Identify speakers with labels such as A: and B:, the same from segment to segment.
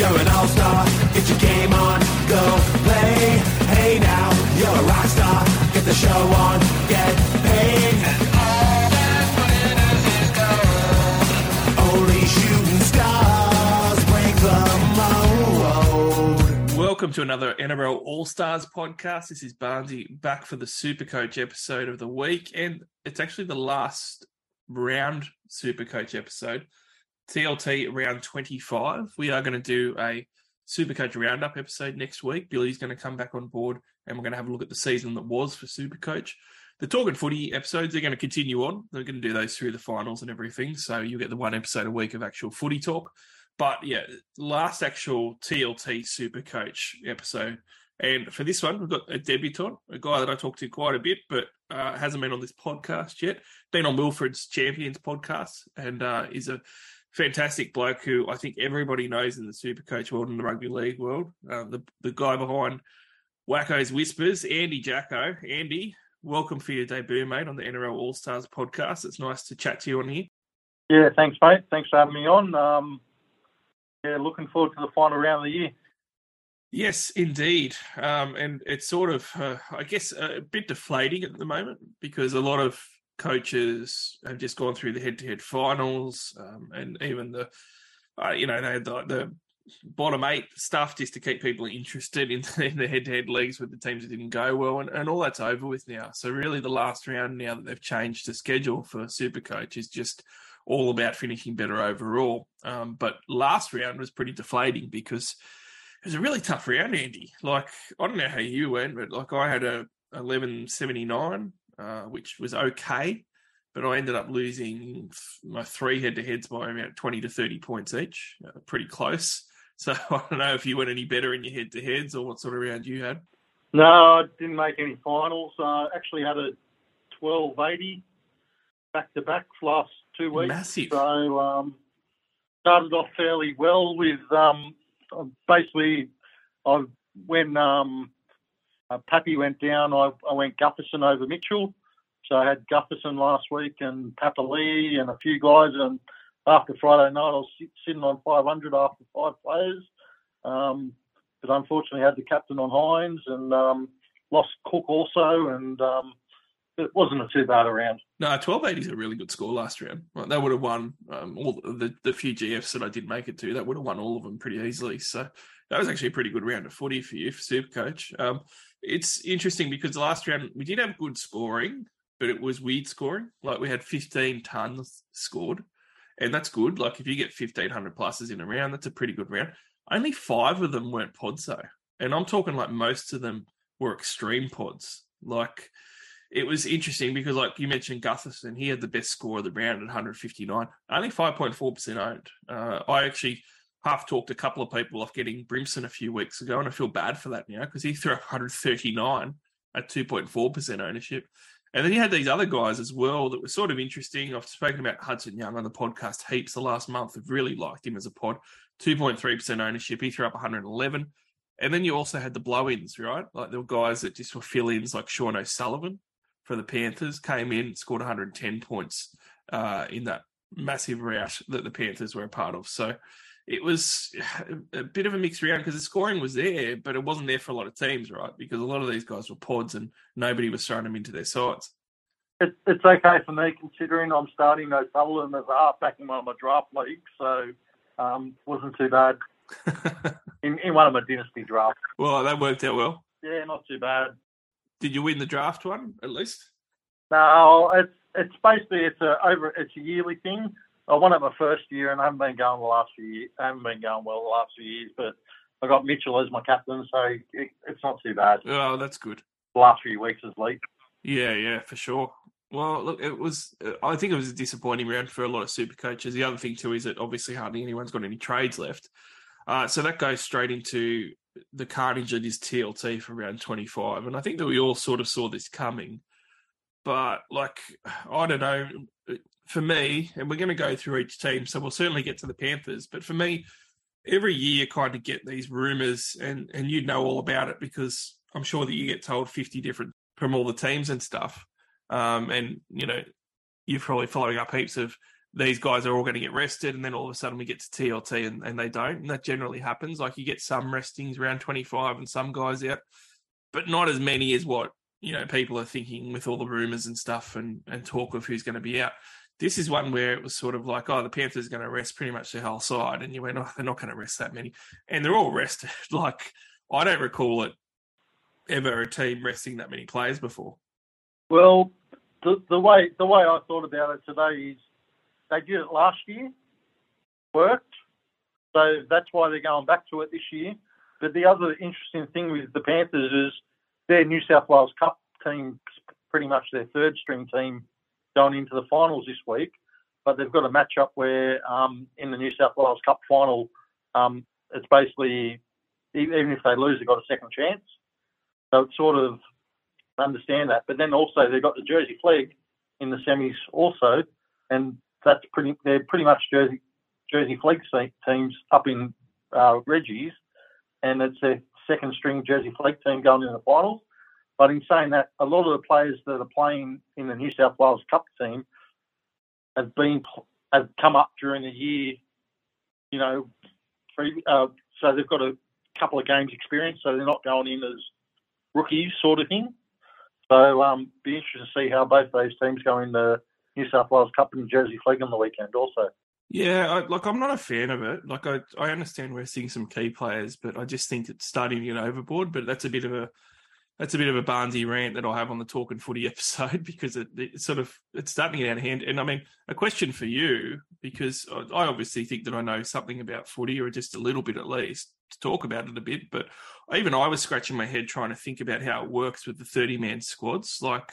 A: You're an all-star, get your game on, go play. Hey now, you're a rock star, get the show on, get paid. And all that matters is gold. Only shooting stars break the mold.
B: Welcome to another NRL All Stars podcast. This is Barnsey back for the Supercoach episode of the week, and it's actually the last round Supercoach episode, TLT round 25. We are going to do a Supercoach roundup episode next week. Billy's going to come back on board, and we're going to have a look at the season that was for Supercoach. The Talking Footy episodes are going to continue on. They're going to do those through the finals and everything, so you'll get the one episode a week of actual footy talk. But yeah, last actual TLT Super Coach episode. And for this one, we've got a debutant, a guy that I talked to quite a bit, but uh, hasn't been on this podcast yet. Been on Wilfred's Champions podcast and uh, is a fantastic bloke who I think everybody knows in the Super Coach world and the rugby league world. Uh, the, the guy behind Jacko's Whispers, Andy Jacko. Andy, welcome for your debut, mate, on the NRL All Stars podcast. It's nice to chat to you on here.
C: Yeah, thanks, mate. Thanks for having me on. Um, yeah, looking forward to the final round of the year.
B: Yes, indeed. Um, and it's sort of, uh, I guess, a bit deflating at the moment because a lot of coaches have just gone through the head-to-head finals, um, and even the, uh, you know, they had the, the bottom eight stuff just to keep people interested in, in the head-to-head leagues with the teams that didn't go well, and, and all that's over with now. So really, the last round now that they've changed the schedule for Supercoach is just all about finishing better overall. Um, but last round was pretty deflating because it was a really tough round, Andy. Like I don't know how you went, but like I had a eleven seventy nine, uh, which was okay, but I ended up losing my three head to heads by about twenty to thirty points each, uh, pretty close. So I don't know if you went any better in your head to heads or what sort of round you had.
C: No, I didn't make any finals. I uh, actually had a twelve eighty back to back last two weeks.
B: Massive.
C: So um, started off fairly well with um, basically I when um, uh, Pappy went down, I, I went Gutherson over Mitchell. So I had Gutherson last week and Papali'i and a few guys. And after Friday night, I was sitting on 500 after five players. Um, but unfortunately, I had the captain on Hynes and um, lost Cook also. And um, it wasn't a too bad a round.
B: No, twelve eighty is a really good score last round. Like, they would have won um, all the the few GFs that I did make it to. That would have won all of them pretty easily. So that was actually a pretty good round of footy for you for Supercoach. Um, it's interesting because last round we did have good scoring, but it was weird scoring. Like we had fifteen tons scored, and that's good. Like if you get fifteen hundred pluses in a round, that's a pretty good round. Only five of them weren't pods though, and I'm talking like most of them were extreme pods. Like it was interesting because, like you mentioned, Gutherson, he had the best score of the round at 159, only 5.4% owned. Uh, I actually half talked a couple of people off getting Brimson a few weeks ago, and I feel bad for that now because he threw 139 at 2.4% ownership. And then you had these other guys as well that were sort of interesting. I've spoken about Hudson Young on the podcast heaps the last month. I've really liked him as a pod. 2.3% ownership. He threw up 111. And then you also had the blow ins, right? Like there were guys that just were fill ins like Sean O'Sullivan for the Panthers, came in, scored 110 points uh, in that massive rout that the Panthers were a part of. So it was a bit of a mixed round because the scoring was there, but it wasn't there for a lot of teams, right? Because a lot of these guys were pods and nobody was throwing them into their sides.
C: It, it's okay for me considering I'm starting O'Sullivan as a halfback in one of my draft leagues, so um, wasn't too bad in, in one of my dynasty drafts.
B: Well, that worked out well.
C: Yeah, not too bad.
B: Did you win the draft one at least?
C: No, it's it's basically it's a over it's a yearly thing. I won it my first year and I haven't been going the last few years. I haven't been going well the last few years, but I got Mitchell as my captain, so it, it's not too bad.
B: Oh, that's good.
C: The last few weeks is late.
B: Yeah, yeah, for sure. Well, look, it was. I think it was a disappointing round for a lot of super coaches. The other thing too is that obviously hardly anyone's got any trades left, uh, so that goes straight into the carnage that is TLT for round twenty five. And I think that we all sort of saw this coming, but like I don't know. For me, and we're going to go through each team, so we'll certainly get to the Panthers. But for me, every year kind of get these rumors, and and you know all about it because I'm sure that you get told fifty different from all the teams and stuff. Um, and you know, you're probably following up heaps of these guys are all going to get rested, and then all of a sudden we get to TLT and, and they don't. And that generally happens. Like you get some restings around 25 and some guys out, but not as many as what you know people are thinking with all the rumors and stuff and and talk of who's going to be out. This is one where it was sort of like, oh, the Panthers are going to rest pretty much the whole side, and you went, oh, they're not going to rest that many, and they're all rested. like I don't recall it ever a team resting that many players before.
C: Well, the, the way the way I thought about it today is they did it last year, worked, so that's why they're going back to it this year. But the other interesting thing with the Panthers is their New South Wales Cup team, pretty much their third string team, going into the finals this week. But they've got a match up where um, in the New South Wales Cup final, um, it's basically even if they lose, they've got a second chance. So it's sort of understand that. But then also they've got the Jersey Flegg in the semis also, and that's pretty. They're pretty much Jersey Jersey Flegg teams up in uh, Reggie's, and it's a second string Jersey Flegg team going in the finals. But in saying that, a lot of the players that are playing in the New South Wales Cup team have been have come up during the year. You know, uh, so they've got a couple of games experience, so they're not going in as rookies, sort of thing. So, um, be interested to see how both those teams go in the New South Wales Cup and Jersey Flegg on the weekend, also.
B: Yeah, I, like I'm not a fan of it. Like I, I understand we're seeing some key players, but I just think it's starting to get overboard. But that's a bit of a that's a bit of a Barnesy rant that I'll have on the Talking Footy episode because it, it, sort of it's starting to get out of hand. And I mean, a question for you because I obviously think that I know something about footy or just a little bit at least to talk about it a bit. But even I was scratching my head trying to think about how it works with the 30 man squads. Like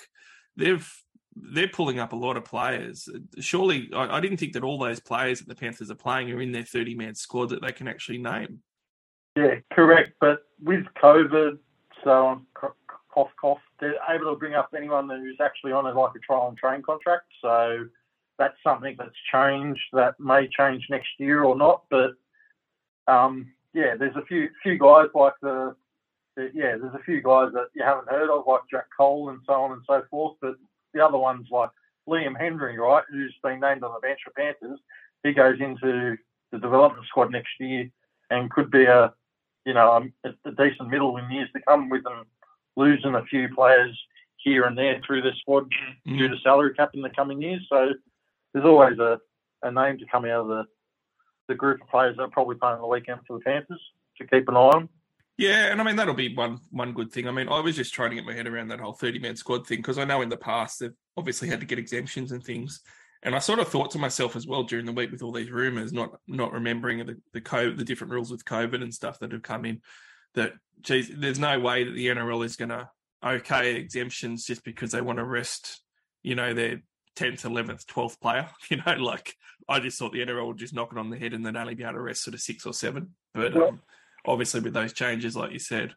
B: they've they're pulling up a lot of players. Surely, I, I, didn't think that all those players that the Panthers are playing are in their 30 man squad that they can actually name.
C: Yeah, correct. But with COVID, so cough, cough, they're able to bring up anyone who's actually on a, like a trial and train contract. So that's something that's changed that may change next year or not. But um, yeah, there's a few few guys like the, the, yeah, there's a few guys that you haven't heard of like Jack Cole and so on and so forth. But the other ones like Liam Henry, right, who's been named on the bench for Panthers, he goes into the development squad next year and could be a you know a, a decent middle in years to come with them losing a few players here and there through the squad mm. due to salary cap in the coming years. So there's always a, a name to come out of the the group of players that are probably playing the weekend for the Panthers to keep an eye on.
B: Yeah, and I mean that'll be one one good thing. I mean, I was just trying to get my head around that whole thirty man squad thing because I know in the past they've obviously had to get exemptions and things. And I sort of thought to myself as well during the week with all these rumours, not not remembering the the COVID, the different rules with COVID and stuff that have come in, that geez, there's no way that the NRL is going to okay exemptions just because they want to rest, you know, their 10th, 11th, 12th player. You know, like I just thought the NRL would just knock it on the head and then only be able to rest sort of six or seven. But um, obviously, with those changes, like you said.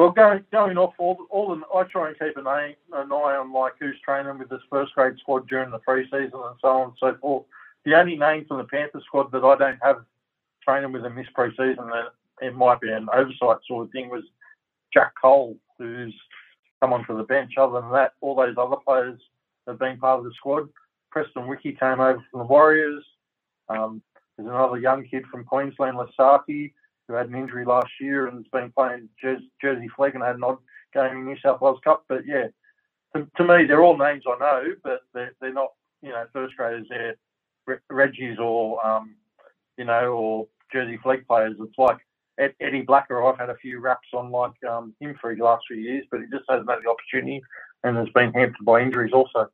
C: Well, going going off all all the, I try and keep an eye an eye on like who's training with this first grade squad during the preseason and so on and so forth. The only name from the Panthers squad that I don't have training with them this preseason that it might be an oversight sort of thing was Jack Cole, who's come onto the bench. Other than that, all those other players have been part of the squad. Preston Riki came over from the Warriors. Um, there's another young kid from Queensland, Lasaki, who had an injury last year and has been playing Jersey Flegg and had an odd game in New South Wales Cup. But yeah, to, to me, they're all names I know, but they're, they're not, you know, first graders. They're Reggie's or, um, you know, or Jersey Flegg players. It's like Eddie Blacker, I've had a few raps on like um, him for the last few years, but he just hasn't had the opportunity and has been hampered by injuries also.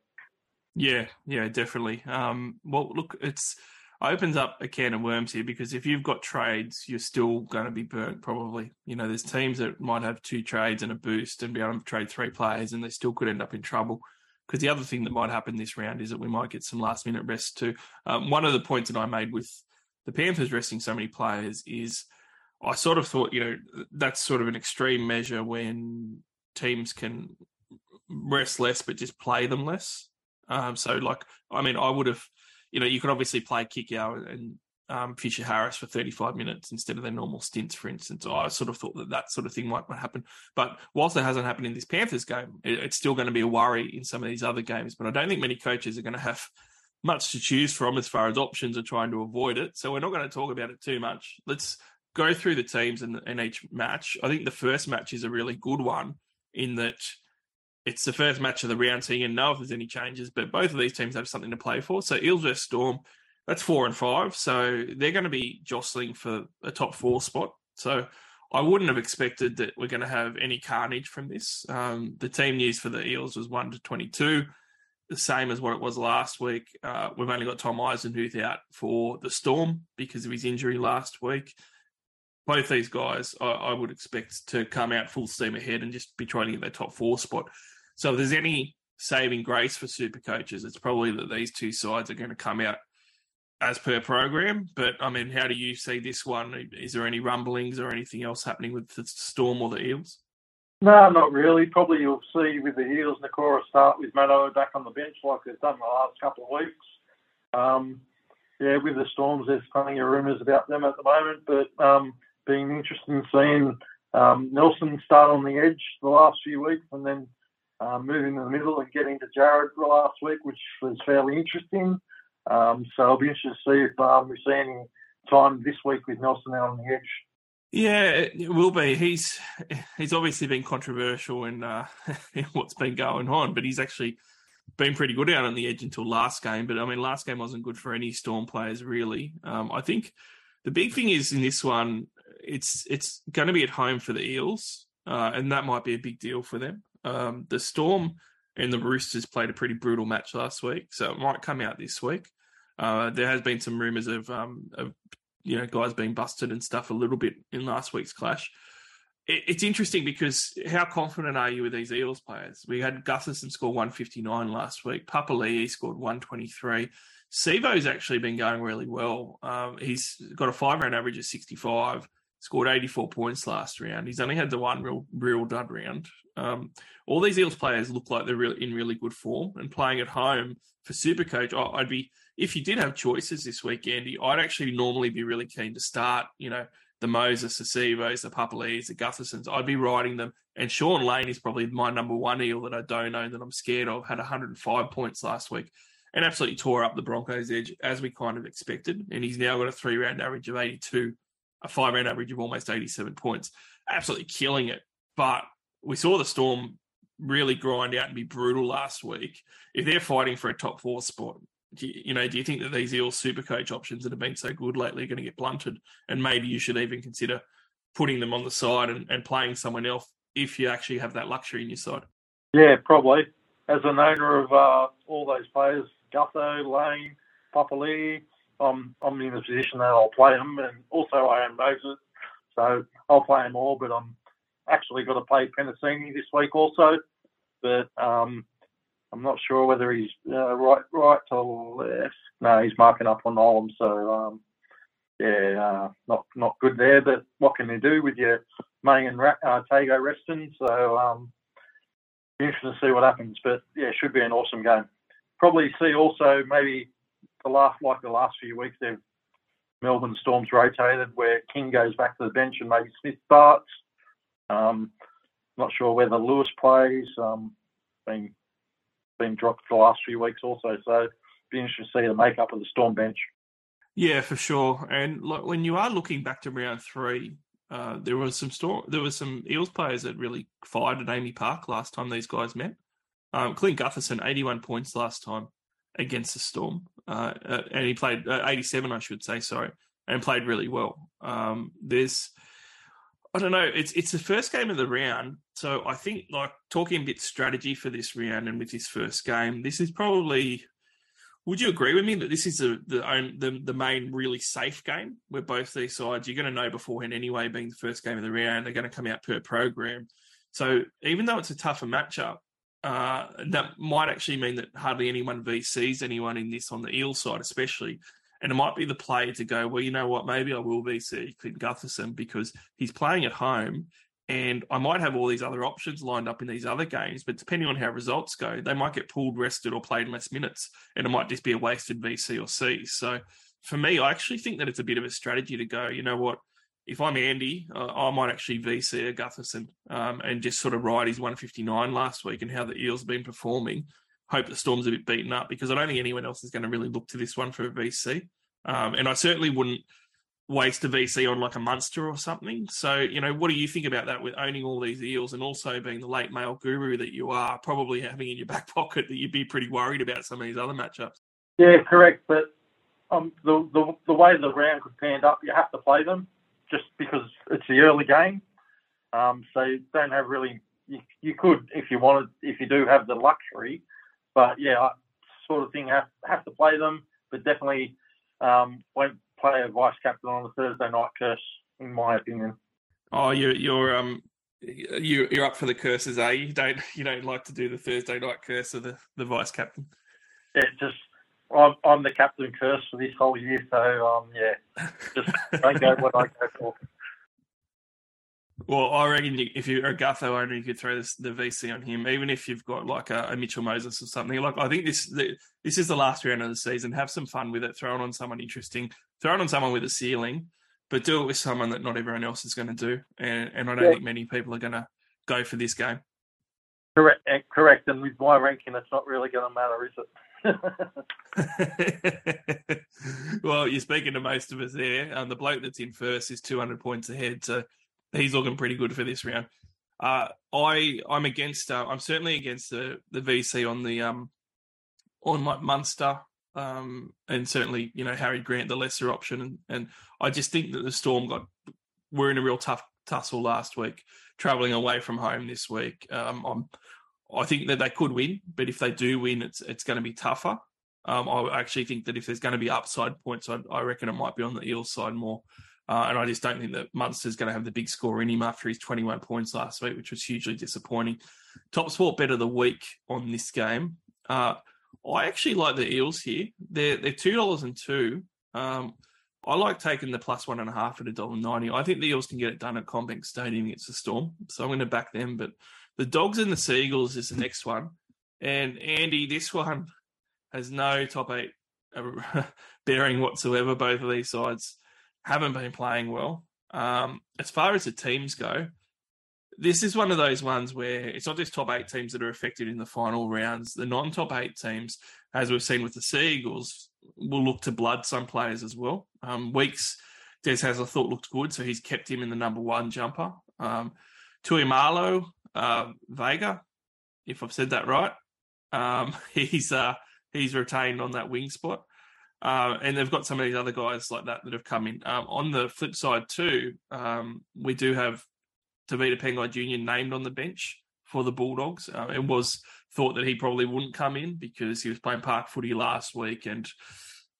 B: Yeah, yeah, definitely. Um, well, look, it's opens up a can of worms here because if you've got trades, you're still going to be burnt probably. You know, there's teams that might have two trades and a boost and be able to trade three players, and they still could end up in trouble. Because the other thing that might happen this round is that we might get some last minute rest too. Um, one of the points that I made with the Panthers resting so many players is I sort of thought, you know, that's sort of an extreme measure when teams can rest less but just play them less. Um, so, like, I mean, I would have, you know, you could obviously play Kikau and um, Fisher Harris for 35 minutes instead of their normal stints, for instance. I sort of thought that that sort of thing might, might happen. But whilst it hasn't happened in this Panthers game, it, it's still going to be a worry in some of these other games. But I don't think many coaches are going to have much to choose from as far as options are trying to avoid it. So we're not going to talk about it too much. Let's go through the teams in, in each match. I think the first match is a really good one in that it's the first match of the round, so you can know if there's any changes. But both of these teams have something to play for. So Eels versus Storm, that's four and five. So they're going to be jostling for a top four spot. So I wouldn't have expected that we're going to have any carnage from this. Um, the team news for the Eels was one to twenty-two the same as what it was last week. Uh, we've only got Tom Eisenhuth out for the Storm because of his injury last week. Both these guys, I, I, would expect to come out full steam ahead and just be trying to get their top four spot. So if there's any saving grace for super coaches, it's probably that these two sides are going to come out as per program. But I mean, how do you see this one? Is there any rumblings or anything else happening with the Storm or the Eels?
C: No, not really. Probably you'll see with the Eels, Niukore start with Matto back on the bench like they've done the last couple of weeks. Um, yeah, with the Storms, there's plenty of rumours about them at the moment, but um, being interested in seeing um, Nelson start on the edge the last few weeks and then um, moving in the middle and getting to Jared last week, which was fairly interesting. Um, so I'll be interested to see if um, we see any time this week with Nelson out on the edge.
B: Yeah, it will be. He's he's obviously been controversial in, uh, in what's been going on, but he's actually been pretty good out on the edge until last game. But I mean, last game wasn't good for any Storm players really. Um, I think the big thing is in this one, it's it's going to be at home for the Eels, uh, and that might be a big deal for them. Um, the Storm and the Roosters played a pretty brutal match last week, so it might come out this week. Uh, there has been some rumours of, um, of you know guys being busted and stuff a little bit in last week's clash. It, it's interesting because how confident are you with these Eels players? We had Gutherson score 159 last week. Papali'i scored 123. Sivo's actually been going really well. Um, he's got a five round average of 65, scored 84 points last round. He's only had the one real real dud round. Um, all these Eels players look like they're in really good form and playing at home for Supercoach. I'd be if you did have choices this week, Andy, I'd actually normally be really keen to start, you know, the Moses, the Sivos, the Papali'is, the Guthersons. I'd be riding them. And Sean Lane is probably my number one eel that I don't know that I'm scared of. Had 105 points last week and absolutely tore up the Broncos' edge as we kind of expected. And he's now got a three round average of 82, a five round average of almost 87 points. Absolutely killing it. But we saw the Storm really grind out and be brutal last week. If they're fighting for a top four spot, you, you, know, do you think that these Eels super coach options that have been so good lately are going to get blunted? And maybe you should even consider putting them on the side and, and playing someone else if you actually have that luxury in your side.
C: Yeah, probably. As an owner of uh, all those players, Gutho, Lane, Papali'i, I'm, I'm in a position that I'll play them. And also I own Moses, so I'll play them all. But I'm actually got to play Penisini this week also. But um, I'm not sure whether he's uh, right right to left. No, he's marking up on Olam. So um, yeah, uh, not not good there. But what can you do with your May and uh, Tago resting? So um, interesting to see what happens. But yeah, should be an awesome game. Probably see also maybe the last like the last few weeks they've Melbourne Storms rotated where King goes back to the bench and maybe Smith starts. Um, not sure whether Lewis plays. Um, been been dropped the last few weeks also. So be interesting to see the makeup of the Storm bench.
B: Yeah, for sure. And look, when you are looking back to round three, uh, there was some storm, there was some Eels players that really fired at AAMI Park last time these guys met. Um, Clint Gutherson, 81 points last time against the Storm, uh, uh, and he played uh, 87, I should say, sorry, and played really well. Um, there's I don't know. It's it's the first game of the round, so I think like talking a bit strategy for this round and with this first game, this is probably. Would you agree with me that this is the the the, the main really safe game where both these sides you're going to know beforehand anyway, being the first game of the round, they're going to come out per program. So even though it's a tougher matchup, uh, that might actually mean that hardly anyone VCs anyone in this on the eel side, especially. And it might be the play to go, well, you know what, maybe I will VC Clint Gutherson because he's playing at home and I might have all these other options lined up in these other games, but depending on how results go, they might get pulled, rested, or played less minutes, and it might just be a wasted VC or C. So for me, I actually think that it's a bit of a strategy to go, you know what, if I'm Andy, uh, I might actually VC a Gutherson um, and just sort of ride his 159 last week and how the Eels have been performing hope the Storm's a bit beaten up because I don't think anyone else is going to really look to this one for a VC. Um, and I certainly wouldn't waste a VC on like a Munster or something. So, you know, what do you think about that with owning all these eels and also being the late male guru that you are, probably having in your back pocket that you'd be pretty worried about some of these other matchups?
C: Yeah, correct. But um, the, the the way the round could pan up, you have to play them just because it's the early game. Um, so you don't have really. You, you could if you wanted, if you do have the luxury, but yeah, sort of thing have have to play them, but definitely um, won't play a vice captain on a Thursday night curse, in my opinion.
B: Oh, you're you're um you you're up for the curses, eh? You don't you don't like to do the Thursday night curse of the the vice captain.
C: Yeah, just I'm, I'm the captain curse for this whole year, so um yeah, just don't go what I go for.
B: Well, I reckon you, if you're a Gutho owner, you could throw this, the VC on him, even if you've got like a, a Mitchell Moses or something. Like I think this the, this is the last round of the season. Have some fun with it. Throw it on someone interesting. Throw it on someone with a ceiling, but do it with someone that not everyone else is going to do. And, and I don't
C: Yeah.
B: think many people are going to go for this game.
C: Correct, correct. And with my ranking, it's not really going to matter, is it?
B: well, you're speaking to most of us there. Um, the bloke that's in first is 200 points ahead, so he's looking pretty good for this round. Uh, I I'm against. Uh, I'm certainly against the the VC on the um on like Munster. Um, and certainly, you know, Harry Grant, the lesser option, and, and I just think that the Storm got we're in a real tough tussle last week, travelling away from home this week. Um, I'm I think that they could win, but if they do win, it's it's going to be tougher. Um, I actually think that if there's going to be upside points, I, I reckon it might be on the Eels side more. Uh, and I just don't think that Munster's going to have the big score in him after his 21 points last week, which was hugely disappointing. Top sport bet of the week on this game. Uh, I actually like the Eels here. They're they're two dollars and two. Um, I like taking the plus one and a half at a dollar ninety. I think the Eels can get it done at CommBank Stadium against the Storm, so I'm going to back them. But the Dogs and the Seagulls is the next one. And Andy, this one has no top eight bearing whatsoever. Both of these sides haven't been playing well. Um, as far as the teams go, this is one of those ones where it's not just top eight teams that are affected in the final rounds. The non-top eight teams, as we've seen with the Seagulls, will look to blood some players as well. Um, Weeks, Des has I thought looked good, so he's kept him in the number one jumper. Um, Tuimalo, uh, Vega, if I've said that right, um, he's uh, he's retained on that wing spot. Uh, and they've got some of these other guys like that that have come in. Um, on the flip side, too, um, we do have Tevita Pangai Jr. named on the bench for the Bulldogs. Uh, it was thought that he probably wouldn't come in because he was playing park footy last week, and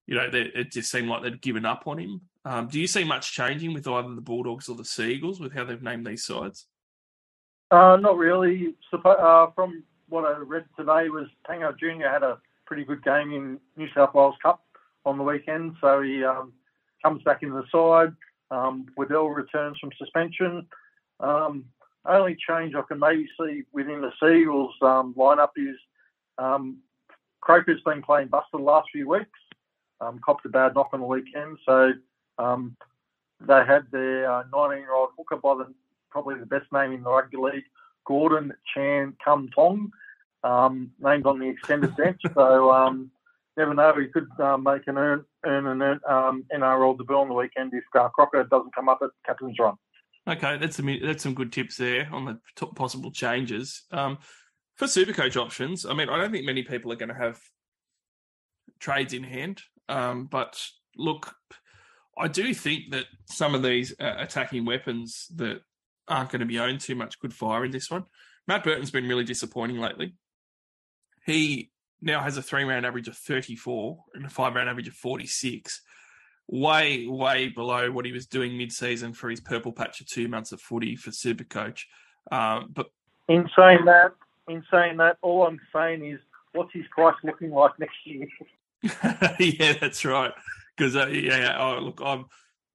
B: you know they, it just seemed like they'd given up on him. Um, do you see much changing with either the Bulldogs or the Seagulls with how they've named these sides?
C: Uh, not really. Uh, from what I read today, was Pangai Junior had a pretty good game in New South Wales Cup on the weekend, so he um, comes back into the side. Um, Waddell returns from suspension. Um, only change I can maybe see within the Seagulls um, lineup is um, Croker's been playing bust the last few weeks. Um, copped a bad knock on the weekend, so um, they had their uh, 19-year-old hooker by the probably the best name in the rugby league, Gordon Chan Kum Tong, um, named on the extended bench. So um, never know, he could uh, make an earn, earn an earn, um, NRL debut on the weekend if uh, Croker doesn't come up at captain's run.
B: Okay, that's some that's some good tips there on the possible changes. Um, for Supercoach options, I mean, I don't think many people are going to have trades in hand, um, but look, I do think that some of these uh, attacking weapons that aren't going to be owned too much good fire in this one. Matt Burton's been really disappointing lately. He now has a three round average of 34 and a five round average of 46 way, way below what he was doing mid-season for his purple patch of two months of footy for Supercoach. Um, but
C: In saying that, in saying that, all I'm saying is, what's his price looking like next year?
B: yeah, that's right. Because uh, yeah, oh, look, I'm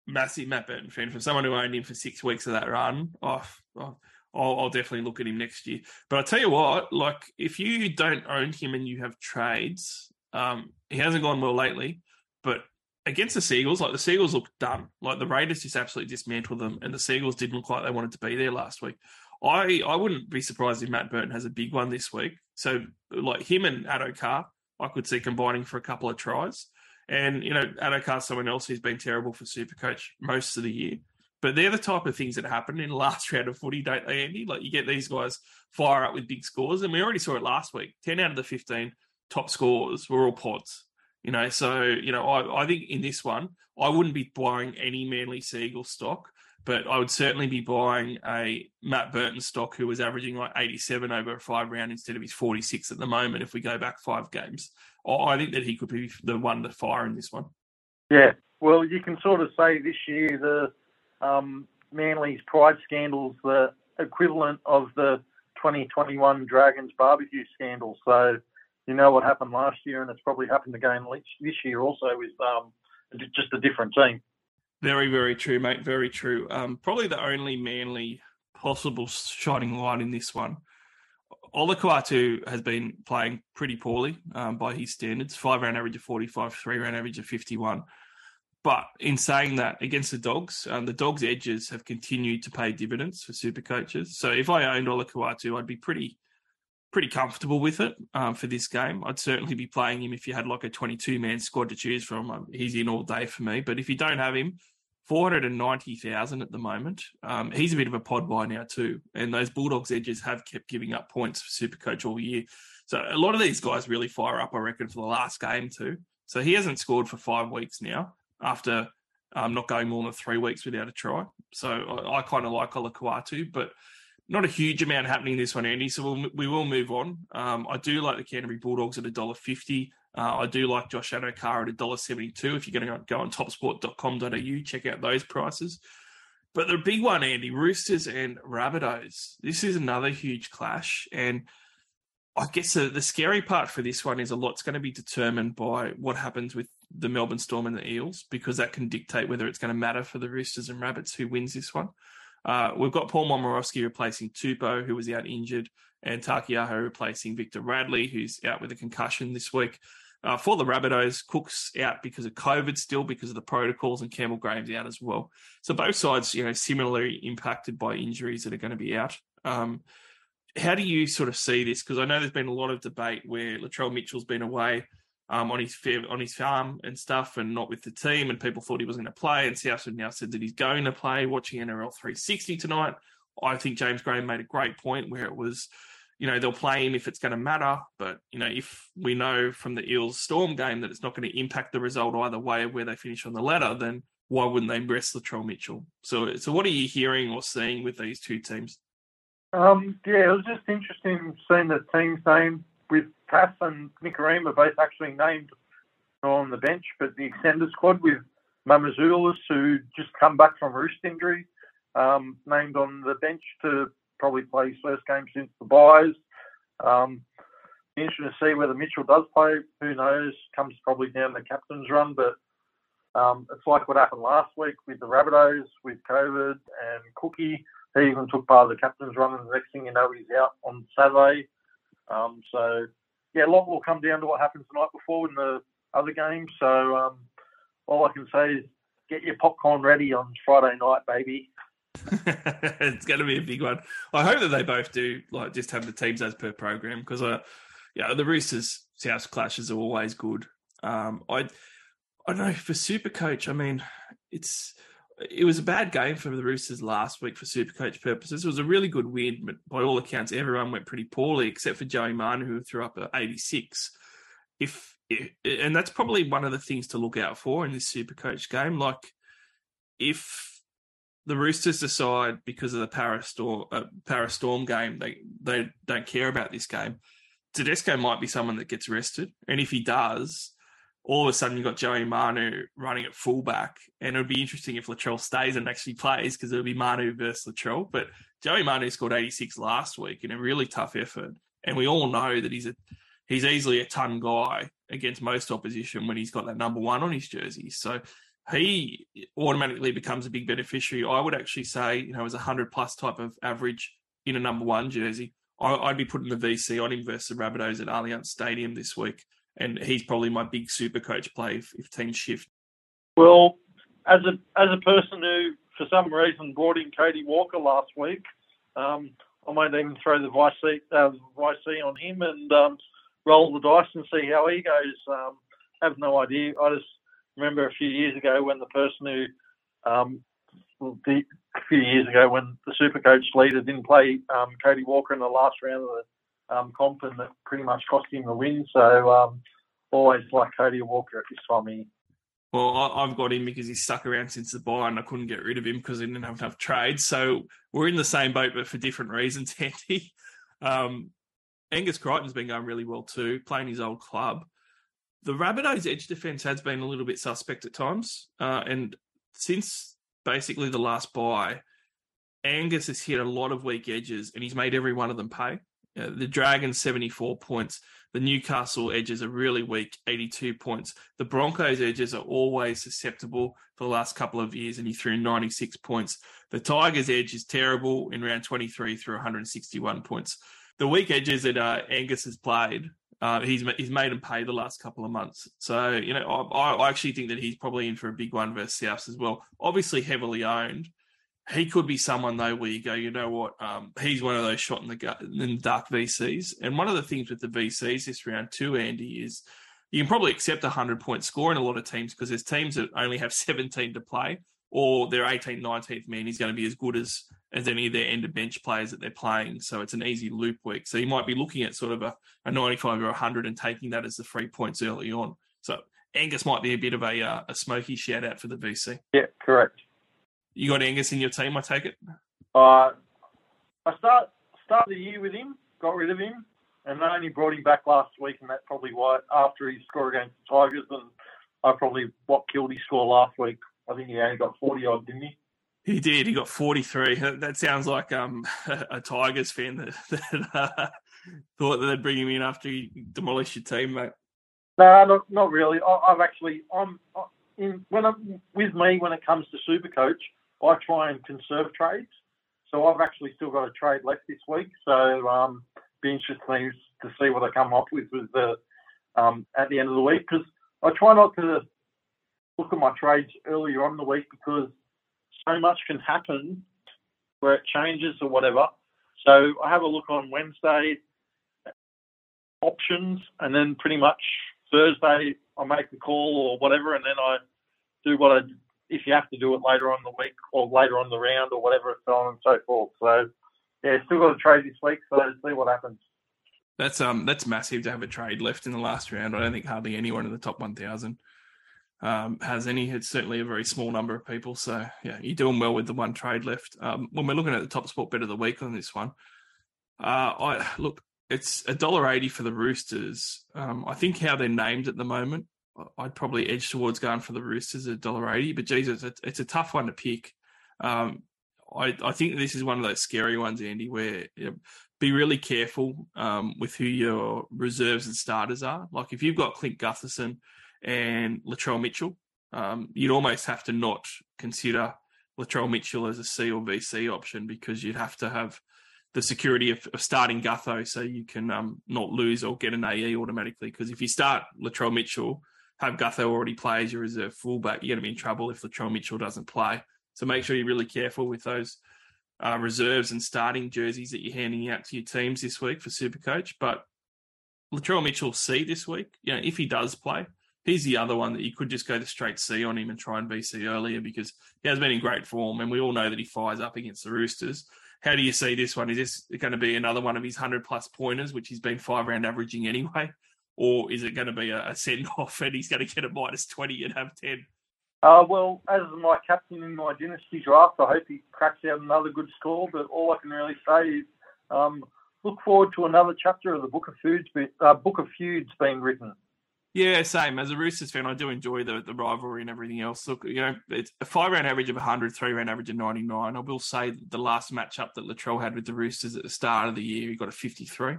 B: massive Matt Burton fan. For someone who owned him for six weeks of that run, oh, oh, I'll, I'll definitely look at him next year. But I tell you what, like if you don't own him and you have trades, um, he hasn't gone well lately, but against the Seagulls, like the Seagulls look done. Like the Raiders just absolutely dismantled them, and the Seagulls didn't look like they wanted to be there last week. I I wouldn't be surprised if Matt Burton has a big one this week. So like him and Addo-Carr, I could see combining for a couple of tries. And you know, Addo-Carr's someone else who's been terrible for Supercoach most of the year. But they're the type of things that happen in the last round of footy, don't they, Andy? Like you get these guys fire up with big scores, and we already saw it last week. Ten out of the fifteen top scores were all pods. You know, so you know, I, I think in this one, I wouldn't be buying any Manly Seagull stock but I would certainly be buying a Matt Burton stock who was averaging like 87 over a five round instead of his 46 at the moment. If we go back five games, I think that he could be the one to fire in this one.
C: Yeah, well, you can sort of say this year the um, Manly's pride scandals the equivalent of the 2021 Dragons barbecue scandal. So you know what happened last year, and it's probably happened again this year also with um, just a different team.
B: Very, very true, mate. Very true. Um, probably the only manly possible shining light in this one. Olakau'atu has been playing pretty poorly um, by his standards. Five round average of 45, three round average of 51. But in saying that, against the Dogs, um, the Dogs' edges have continued to pay dividends for super coaches. So if I owned Olakau'atu, I'd be pretty pretty comfortable with it um, for this game. I'd certainly be playing him if you had like a 22 man squad to choose from. Um, he's in all day for me. But if you don't have him, 490,000 at the moment. Um, he's a bit of a pod buy now too. And those Bulldogs edges have kept giving up points for Super Coach all year. So a lot of these guys really fire up, I reckon, for the last game too. So he hasn't scored for five weeks now after um, not going more than three weeks without a try. So I, I kind of like Olakau'atu, but not a huge amount happening this one, Andy. So we'll, we will move on. Um, I do like the Canterbury Bulldogs at $1.50. Uh, I do like Josh Addo-Carr at $1.72. If you're going to go on topsport.com.au, check out those prices. But the big one, Andy, Roosters and Rabbitohs. This is another huge clash. And I guess the, the scary part for this one is a lot's going to be determined by what happens with the Melbourne Storm and the Eels, because that can dictate whether it's going to matter for the Roosters and Rabbits who wins this one. Uh, we've got Paul Momirovski replacing Tupou, who was out injured, and Taukei'aho replacing Victor Radley, who's out with a concussion this week. Uh, for the Rabbitohs, Cook's out because of COVID still, because of the protocols, and Campbell Graham's out as well. So both sides, you know, similarly impacted by injuries that are going to be out. Um, how do you sort of see this? Because I know there's been a lot of debate where Latrell Mitchell's been away um, on his on his farm and stuff, and not with the team, and people thought he wasn't going to play. And Southwood now said that he's going to play. Watching NRL 360 tonight, I think James Graham made a great point where it was you know, they'll play him if it's going to matter. But, you know, if we know from the Eels Storm game that it's not going to impact the result either way of where they finish on the ladder, then why wouldn't they rest Latrell Mitchell? So, so what are you hearing or seeing with these two teams?
C: Um, yeah, it was just interesting seeing the teams name with Tass and Nikorima both actually named on the bench, but the extended squad with Mamouzelos, who just come back from wrist injury, um, named on the bench to probably play his first game since the buys. Um, interesting to see whether Mitchell does play. Who knows? Comes probably down the captain's run, but um, it's like what happened last week with the Rabbitohs with COVID and Cookie. He even took part of the captain's run, and the next thing you know, he's out on Saturday. Um, so, yeah, a lot will come down to what happens the night before in the other games. So, um, all I can say is get your popcorn ready on Friday night, baby.
B: it's going to be a big one. I hope that they both do like just have the teams as per program because I, uh, yeah, the Roosters South clashes are always good. Um, I, I don't know for Super Coach. I mean, it's it was a bad game for the Roosters last week for Super Coach purposes. It was a really good win, but by all accounts, everyone went pretty poorly except for Joey Manu who threw up at 86. If and that's probably one of the things to look out for in this Super Coach game. Like if the Roosters decide because of the Parra Storm, uh, Parra Storm game, they they don't care about this game. Tedesco might be someone that gets rested, and if he does, all of a sudden you've got Joey Manu running at fullback, and it would be interesting if Latrell stays and actually plays because it'll be Manu versus Latrell. But Joey Manu scored 86 last week in a really tough effort, and we all know that he's a he's easily a ton guy against most opposition when he's got that number one on his jersey. So he automatically becomes a big beneficiary. I would actually say, you know, as a hundred plus type of average in a number one jersey, I, would be putting the VC on him versus the Rabbitohs at Allianz Stadium this week, and he's probably my big super coach play if, if teams shift.
C: Well, as a as a person who, for some reason, brought in Cody Walker last week, um, I might even throw the vice uh, vice on him and um, roll the dice and see how he goes. Um, have no idea. I just remember a few years ago when the person who, um, the, a few years ago when the super coach leader didn't play um, Cody Walker in the last round of the um, comp and that pretty much cost him the win. So um, always like Cody Walker at this time.
B: Well, I, have got him because he's stuck around since the buy, and I couldn't get rid of him because I didn't have enough trades. So we're in the same boat, but for different reasons, Andy. Um, Angus Crichton's been going really well too, playing his old club. The Rabbitohs' edge defense has been a little bit suspect at times, uh, and since basically the last buy, Angus has hit a lot of weak edges, and he's made every one of them pay. Uh, the Dragons 74 points. The Newcastle edges are really weak, 82 points. The Broncos edges are always susceptible for the last couple of years, and he threw 96 points. The Tigers edge is terrible in round 23 through 161 points. The weak edges that uh, Angus has played, uh, he's he's made him pay the last couple of months. So you know, I, I actually think that he's probably in for a big one versus Souths as well. Obviously, heavily owned he could be someone though where you go, you know what? Um, he's one of those shot in the gut in the dark VCs. And one of the things with the VCs this round too, Andy, is you can probably accept a hundred point score in a lot of teams because there's teams that only have 17 to play, or their 18th, 19th man is going to be as good as as any of their end of bench players that they're playing. So it's an easy loop week. So you might be looking at sort of a, a 95 or 100 and taking that as the three points early on. So Angus might be a bit of a uh, a smoky shout out for the VC.
C: Yeah, correct.
B: You got Angus in your team, I take it?
C: Uh, I start started the year with him, got rid of him, and I only brought him back last week, and that's probably why after he scored against the Tigers, and I probably what killed his score last week. I think he only got forty odd, didn't he?
B: He did. He got forty three. That sounds like um, a Tigers fan that, that uh, thought that they'd bring him in after he demolished your team, mate.
C: No, not, not really. I, have actually, I'm in when I'm with me when it comes to Super Coach. I try and conserve trades. So I've actually still got a trade left this week. So um, be interesting to see what I come up with with the um, at the end of the week because I try not to look at my trades earlier on the week because so much can happen where it changes or whatever. So I have a look on Wednesday options and then pretty much Thursday I make the call or whatever and then I do what I if you have to do it later on the week or later on the round or whatever, so on and so forth. So yeah, still got a trade this week, so see what happens.
B: That's um that's massive to have a trade left in the last round. I don't think hardly anyone in the top one thousand um, has any. It's certainly a very small number of people. So yeah, you're doing well with the one trade left. Um, when we're looking at the top sport bet of the week on this one, uh, I look it's a dollar eighty for the Roosters. Um, I think how they're named at the moment I'd probably edge towards going for the Roosters at dollar eighty. But Jesus, it's, it's a tough one to pick. Um, I, I think this is one of those scary ones, Andy, where you know, be really careful um, with who your reserves and starters are. Like if you've got Clint Gutherson and Latrell Mitchell, um, you'd almost have to not consider Latrell Mitchell as a C or VC option because you'd have to have the security of, of starting Gutho so you can um, not lose or get an AE automatically. Because if you start Latrell Mitchell have Gutho already play as your reserve fullback, you're going to be in trouble if Latrell Mitchell doesn't play. So make sure you're really careful with those uh, reserves and starting jerseys that you're handing out to your teams this week for Supercoach. But Latrell Mitchell C this week, you know, if he does play, he's the other one that you could just go to straight C on him and try and VC earlier because he has been in great form and we all know that he fires up against the Roosters. How do you see this one? Is this going to be another one of his 100 plus pointers, which he's been five round averaging anyway? or is it going to be a, send off and he's going to get a minus 20 and have 10?
C: Uh, well, as my captain in my dynasty draft, I hope he cracks out another good score. But all I can really say is um, look forward to another chapter of the Book of uh, Book of Feuds being written.
B: Yeah, same. As a Roosters fan, I do enjoy the, the rivalry and everything else. Look, you know, it's a five round average of 100, three round average of 99. I will say the last matchup that Latrell had with the Roosters at the start of the year, he got a 53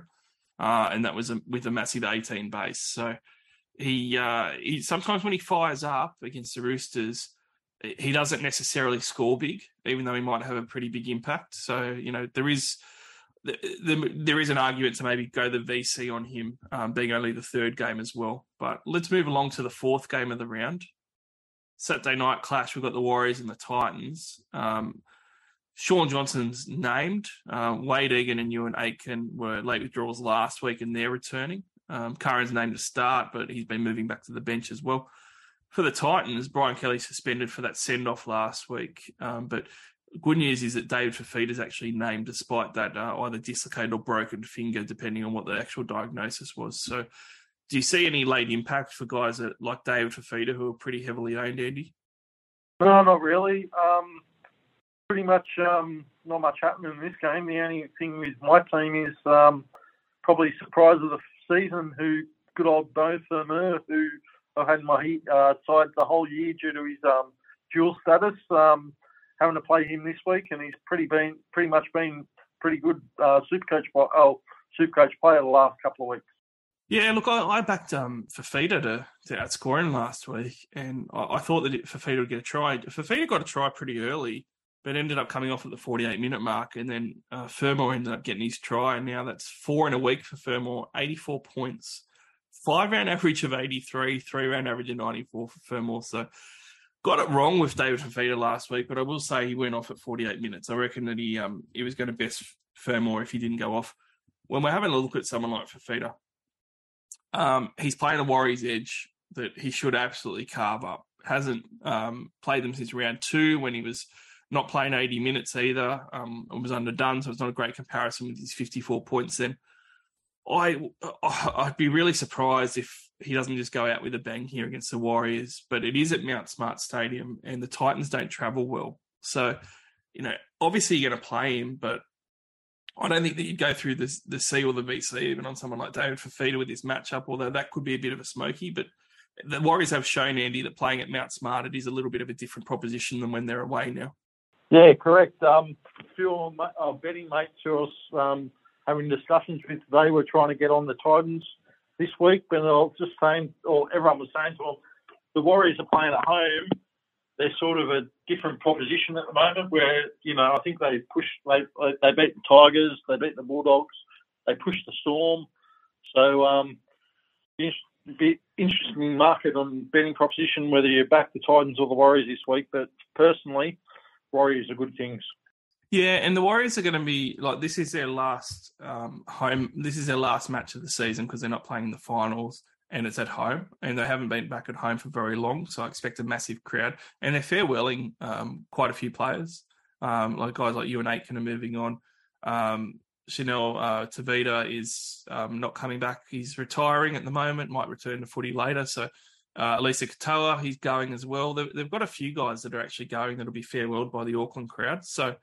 B: uh, and that was a, with a massive 18 base. So he, uh, he sometimes when he fires up against the Roosters, he doesn't necessarily score big, even though he might have a pretty big impact. So you know there is there is an argument to maybe go the VC on him, um, being only the third game as well. But let's move along to the fourth game of the round. Saturday night clash. We've got the Warriors and the Titans. Um, Shaun Johnson's named. Uh, Wade Egan and Euan Aitken were late withdrawals last week and they're returning. Um, Curran's named to start, but he's been moving back to the bench as well. For the Titans, Brian Kelly suspended for that send off last week. Um, but good news is that David Fifita is actually named despite that uh, either dislocated or broken finger, depending on what the actual diagnosis was. So, do you see any late impact for guys that, like David Fifita who are pretty heavily owned, Andy?
C: No, not really. Um, pretty much um, not much happening in this game. The only thing with my team is um, probably surprise of the season. Who good old Beau Fermor, who I've had my uh, side the whole year due to his um, dual status. Having to play him this week, and he's pretty been pretty much been pretty good uh, super coach oh super coach player the last couple of weeks.
B: Yeah, look, I, I backed um, Fifita to, to outscore him last week, and I, I thought that Fifita would get a try. Fifita got a try pretty early, but ended up coming off at the 48 minute mark, and then uh, ended up getting his try, and now that's four in a week for Fermor, 84 points, five round average of 83, three round average of 94 for Fermor. So got it wrong with David Fifita last week, but I will say he went off at 48 minutes. I reckon that he um he was going to best Fermor if he didn't go off. When we're having a look at someone like Fifita, um, he's playing a Warriors edge that he should absolutely carve up. Hasn't um, played them since round two when he was not playing 80 minutes either. Um, was underdone, so it's not a great comparison with his 54 points then. I I'd be really surprised if he doesn't just go out with a bang here against the Warriors. But it is at Mount Smart Stadium, and the Titans don't travel well. So, you know, obviously you're going to play him, but I don't think that you'd go through the the C or the VC even on someone like David Fifita with this matchup. Although that could be a bit of a smoky, but the Warriors have shown Andy that playing at Mount Smart it is a little bit of a different proposition than when they're away now.
C: Yeah, correct. Um, a few of my uh, betting mates who I um, having discussions with today were trying to get on the Titans this week, but I was just saying, or everyone was saying well, the Warriors are playing at home. They're sort of a different proposition at the moment, where you know I think they pushed, they they beat the Tigers, they beat the Bulldogs, they pushed the Storm. So um, be interesting market on betting proposition whether you back the Titans or the Warriors this week. But personally, Warriors are good things.
B: Yeah, and the Warriors are going to be like this is their last um, home. This is their last match of the season because they're not playing in the finals and it's at home, and they haven't been back at home for very long. So I expect a massive crowd, and they're farewelling um, quite a few players, um, like guys like Euan Aitken are moving on. Um, Chanel uh, Tavita is um, not coming back. He's retiring at the moment. Might return to footy later. So uh, Eliesa Katoa, he's going as well. They've, they've, got a few guys that are actually going that'll be farewelled by the Auckland crowd. So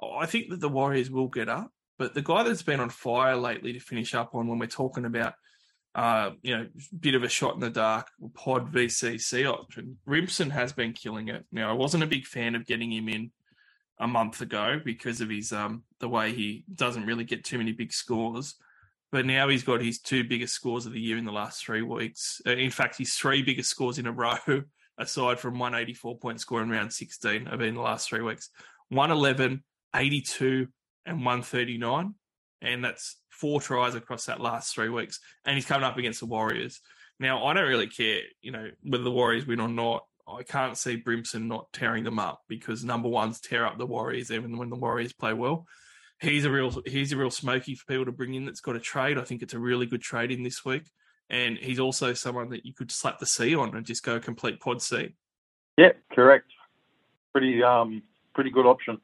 B: I think that the Warriors will get up. But the guy that's been on fire lately to finish up on when we're talking about, uh, you know, bit of a shot in the dark pod VCC option, Brimson has been killing it. Now, I wasn't a big fan of getting him in a month ago because of his um the way he doesn't really get too many big scores. But now he's got his two biggest scores of the year in the last three weeks. Uh, in fact, his three biggest scores in a row, aside from 184 point score in round 16, have been the last three weeks. 111, 82, and 139. And that's four tries across that last three weeks. And he's coming up against the Warriors. Now, I don't really care, you know, whether the Warriors win or not. I can't see Brimson not tearing them up because number ones tear up the Warriors even when the Warriors play well he's a real he's a real smoky for people to bring in that's got a trade. I think it's a really good trade in this week. And he's also someone that you could slap the C on and just go complete pod C.
C: Yeah, correct. Pretty um pretty good option.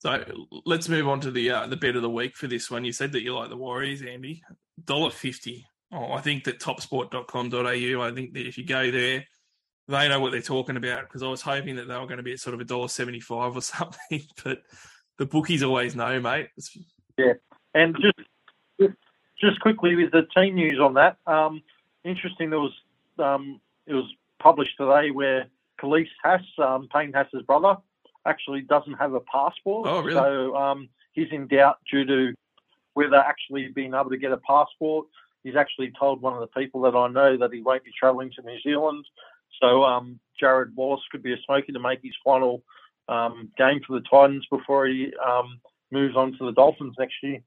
B: So let's move on to the uh, the bet of the week for this one. You said that you like the Warriors, Andy. Dollar fifty. Oh, I think that topsport.com.au, I think that if you go there, they know what they're talking about because I was hoping that they were going to be at sort of a dollar seventy five or something, but the bookies always know, mate.
C: Yeah, and just just quickly with the team news on that. Um, interesting, there was um, it was published today where Klese Haas, um, Payne Haas's brother, actually doesn't have a passport.
B: Oh, really?
C: So um, he's in doubt due to whether actually being able to get a passport. He's actually told one of the people that I know that he won't be travelling to New Zealand. So um, Jarrod Wallace could be a smoky to make his final um, game for the Titans before he um, moves on to the Dolphins next year.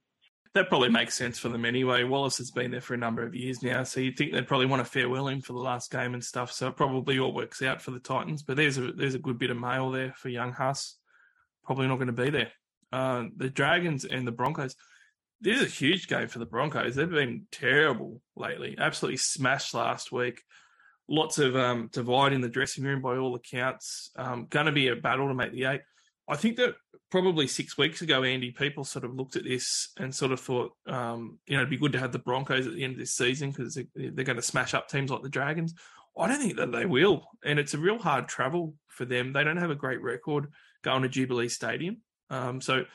B: That probably makes sense for them anyway. Wallace has been there for a number of years now, so you'd think they'd probably want to farewell him for the last game and stuff. So it probably all works out for the Titans. But there's a there's a good bit of mail there for young Haas. probably not going to be there. Uh, the Dragons and the Broncos. This is a huge game for the Broncos. They've been terrible lately. Absolutely smashed last week. Lots of um, divide in the dressing room by all accounts. Um, going to be a battle to make the eight. I think that probably six weeks ago, Andy, people sort of looked at this and sort of thought, um, you know, it'd be good to have the Broncos at the end of this season because they're, going to smash up teams like the Dragons. I don't think that they will. And it's a real hard travel for them. They don't have a great record going to Jubilee Stadium. Um, so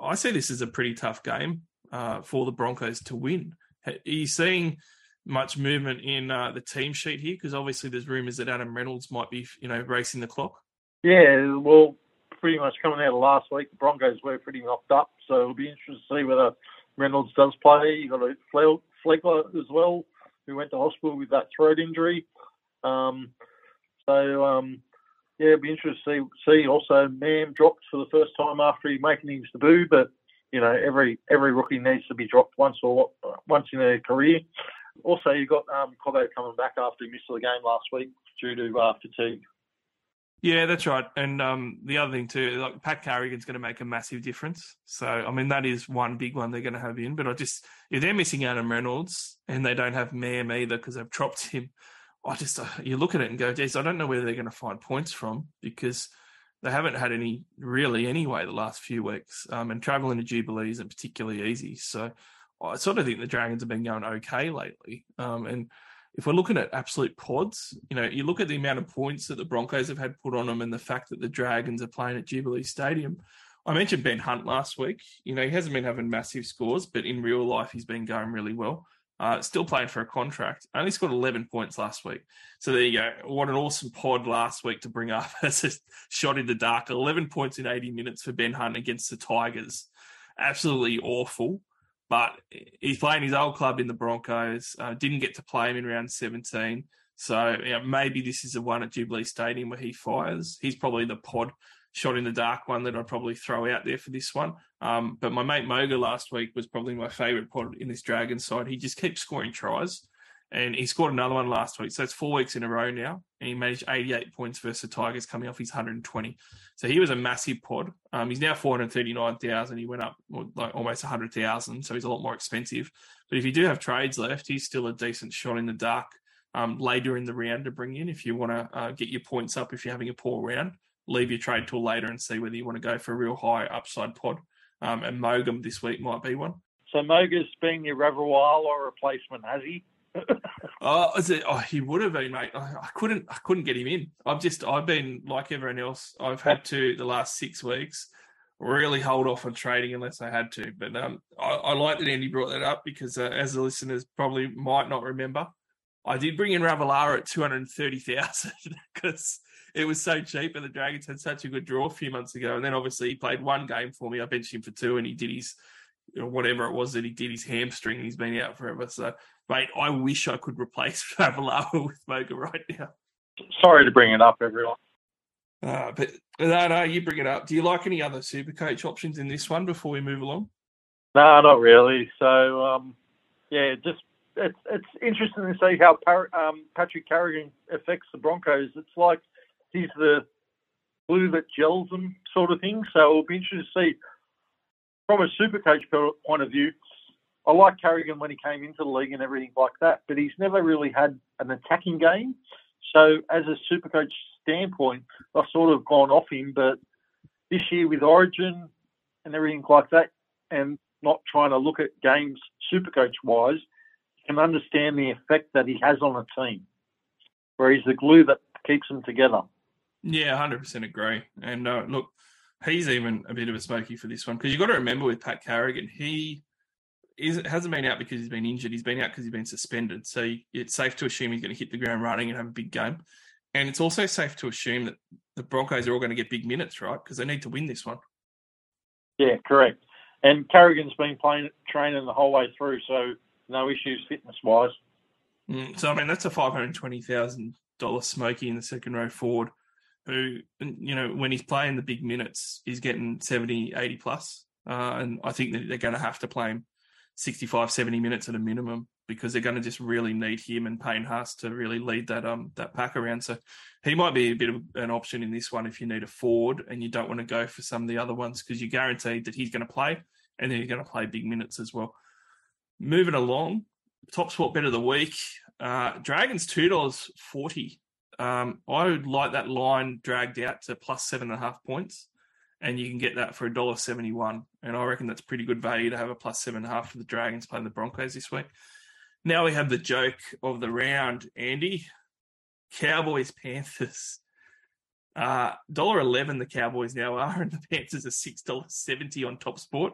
B: I see this as a pretty tough game uh, for the Broncos to win. Are you seeing much movement in uh, the team sheet here? Because obviously there's rumours that Adam Reynolds might be, you know, racing the clock.
C: Yeah, well, pretty much coming out of last week, the Broncos were pretty knocked up. So it'll be interesting to see whether Reynolds does play. You've got a Flegler as well, who went to hospital with that throat injury. Um, so um, yeah, it'll be interesting to see. See also, Mam dropped for the first time after he making his debut, but you know every every rookie needs to be dropped once or once in their career. Also, you've got um, coming back after he missed the game last week due to uh, fatigue.
B: Yeah, that's right. And um, the other thing too, like Pat Carrigan's going to make a massive difference. So I mean, that is one big one they're going to have in. But I just if they're missing Adam Reynolds and they don't have Mam either because they've dropped him, I just uh, you look at it and go, geez, I don't know where they're going to find points from because they haven't had any really anyway the last few weeks. Um, and traveling to Jubilee isn't particularly easy. So I sort of think the Dragons have been going okay lately. Um, and if we're looking at absolute pods, you know, you look at the amount of points that the Broncos have had put on them and the fact that the Dragons are playing at Jubilee Stadium. I mentioned Ben Hunt last week. You know, he hasn't been having massive scores, but in real life, he's been going really well. Uh, still playing for a contract. Only scored 11 points last week. So there you go. What an awesome pod last week to bring up as a shot in the dark. 11 points in 80 minutes for Ben Hunt against the Tigers. Absolutely awful. But he's playing his old club in the Broncos. Uh, didn't get to play him in round 17. So you know, maybe this is the one at Jubilee Stadium where he fires. He's probably the pod shot in the dark one that I'd probably throw out there for this one. Um, but my mate Moga last week was probably my favourite pod in this Dragon side. He just keeps scoring tries. And he scored another one last week. So it's four weeks in a row now. And he managed 88 points versus the Tigers coming off his 120. So he was a massive pod. Um, he's now 439,000. He went up like almost 100,000. So he's a lot more expensive. But if you do have trades left, he's still a decent shot in the dark um, later in the round to bring in if you want to uh, get your points up if you're having a poor round leave your trade till later and see whether you want to go for a real high upside pod. Um, and Mogum this week might be one.
C: So Moga's been your Ravalawa replacement, has he?
B: Oh, is it, oh, he would have been, mate. I, I, couldn't, I couldn't get him in. I've just, I've been like everyone else. I've had to the last six weeks really hold off on trading unless I had to. But um, I, I like that Andy brought that up because, uh, as the listeners probably might not remember, I did bring in Ravalawa at two hundred thirty thousand because it was so cheap, and the Dragons had such a good draw a few months ago. And then obviously he played one game for me. I benched him for two, and he did his whatever it was that he did his hamstring. He's been out forever. So, mate, I wish I could replace Ravalawa with Moga right now.
C: Sorry to bring it up, everyone.
B: Uh, but no, no, you bring it up. Do you like any other super coach options in this one before we move along?
C: No, not really. So, um, yeah, just it's it's interesting to see how Par- um, Patrick Carrigan affects the Broncos. It's like he's the glue that gels them, sort of thing. So it'll be interesting to see from a super coach point of view. I like Carrigan when he came into the league and everything like that, but he's never really had an attacking game. So as a super coach standpoint, I've sort of gone off him. But this year with Origin and everything like that, and not trying to look at games super coach wise, you can understand the effect that he has on a team, where he's the glue that keeps them together.
B: Yeah, hundred percent agree. And uh, look, he's even a bit of a smoky for this one because you've got to remember with Pat Carrigan, he is, hasn't been out because he's been injured. He's been out because he's been suspended. So it's safe to assume he's going to hit the ground running and have a big game. And it's also safe to assume that the Broncos are all going to get big minutes, right? Because they need to win this one.
C: Yeah, correct. And Carrigan's been playing training the whole way through, so no issues fitness wise.
B: Mm, so I mean, that's a five hundred twenty thousand dollar smoky in the second row forward who, you know, when he's playing the big minutes, is getting 70, 80 plus. Uh, and I think that they're going to have to play him 65, 70 minutes at a minimum because they're going to just really need him and Payne Haas to really lead that um that pack around. So he might be a bit of an option in this one if you need a forward and you don't want to go for some of the other ones because you're guaranteed that he's going to play and then you're going to play big minutes as well. Moving along, top spot bet of the week. Uh, Dragons two dollars forty. Um, I would like that line dragged out to plus seven and a half points, and you can get that for a dollar seventy one. And I reckon that's pretty good value to have a plus seven and a half for the Dragons playing the Broncos this week. Now we have the joke of the round, Andy. Cowboys Panthers. Uh dollar eleven the Cowboys now are, and the Panthers are six dollars seventy on Top Sport.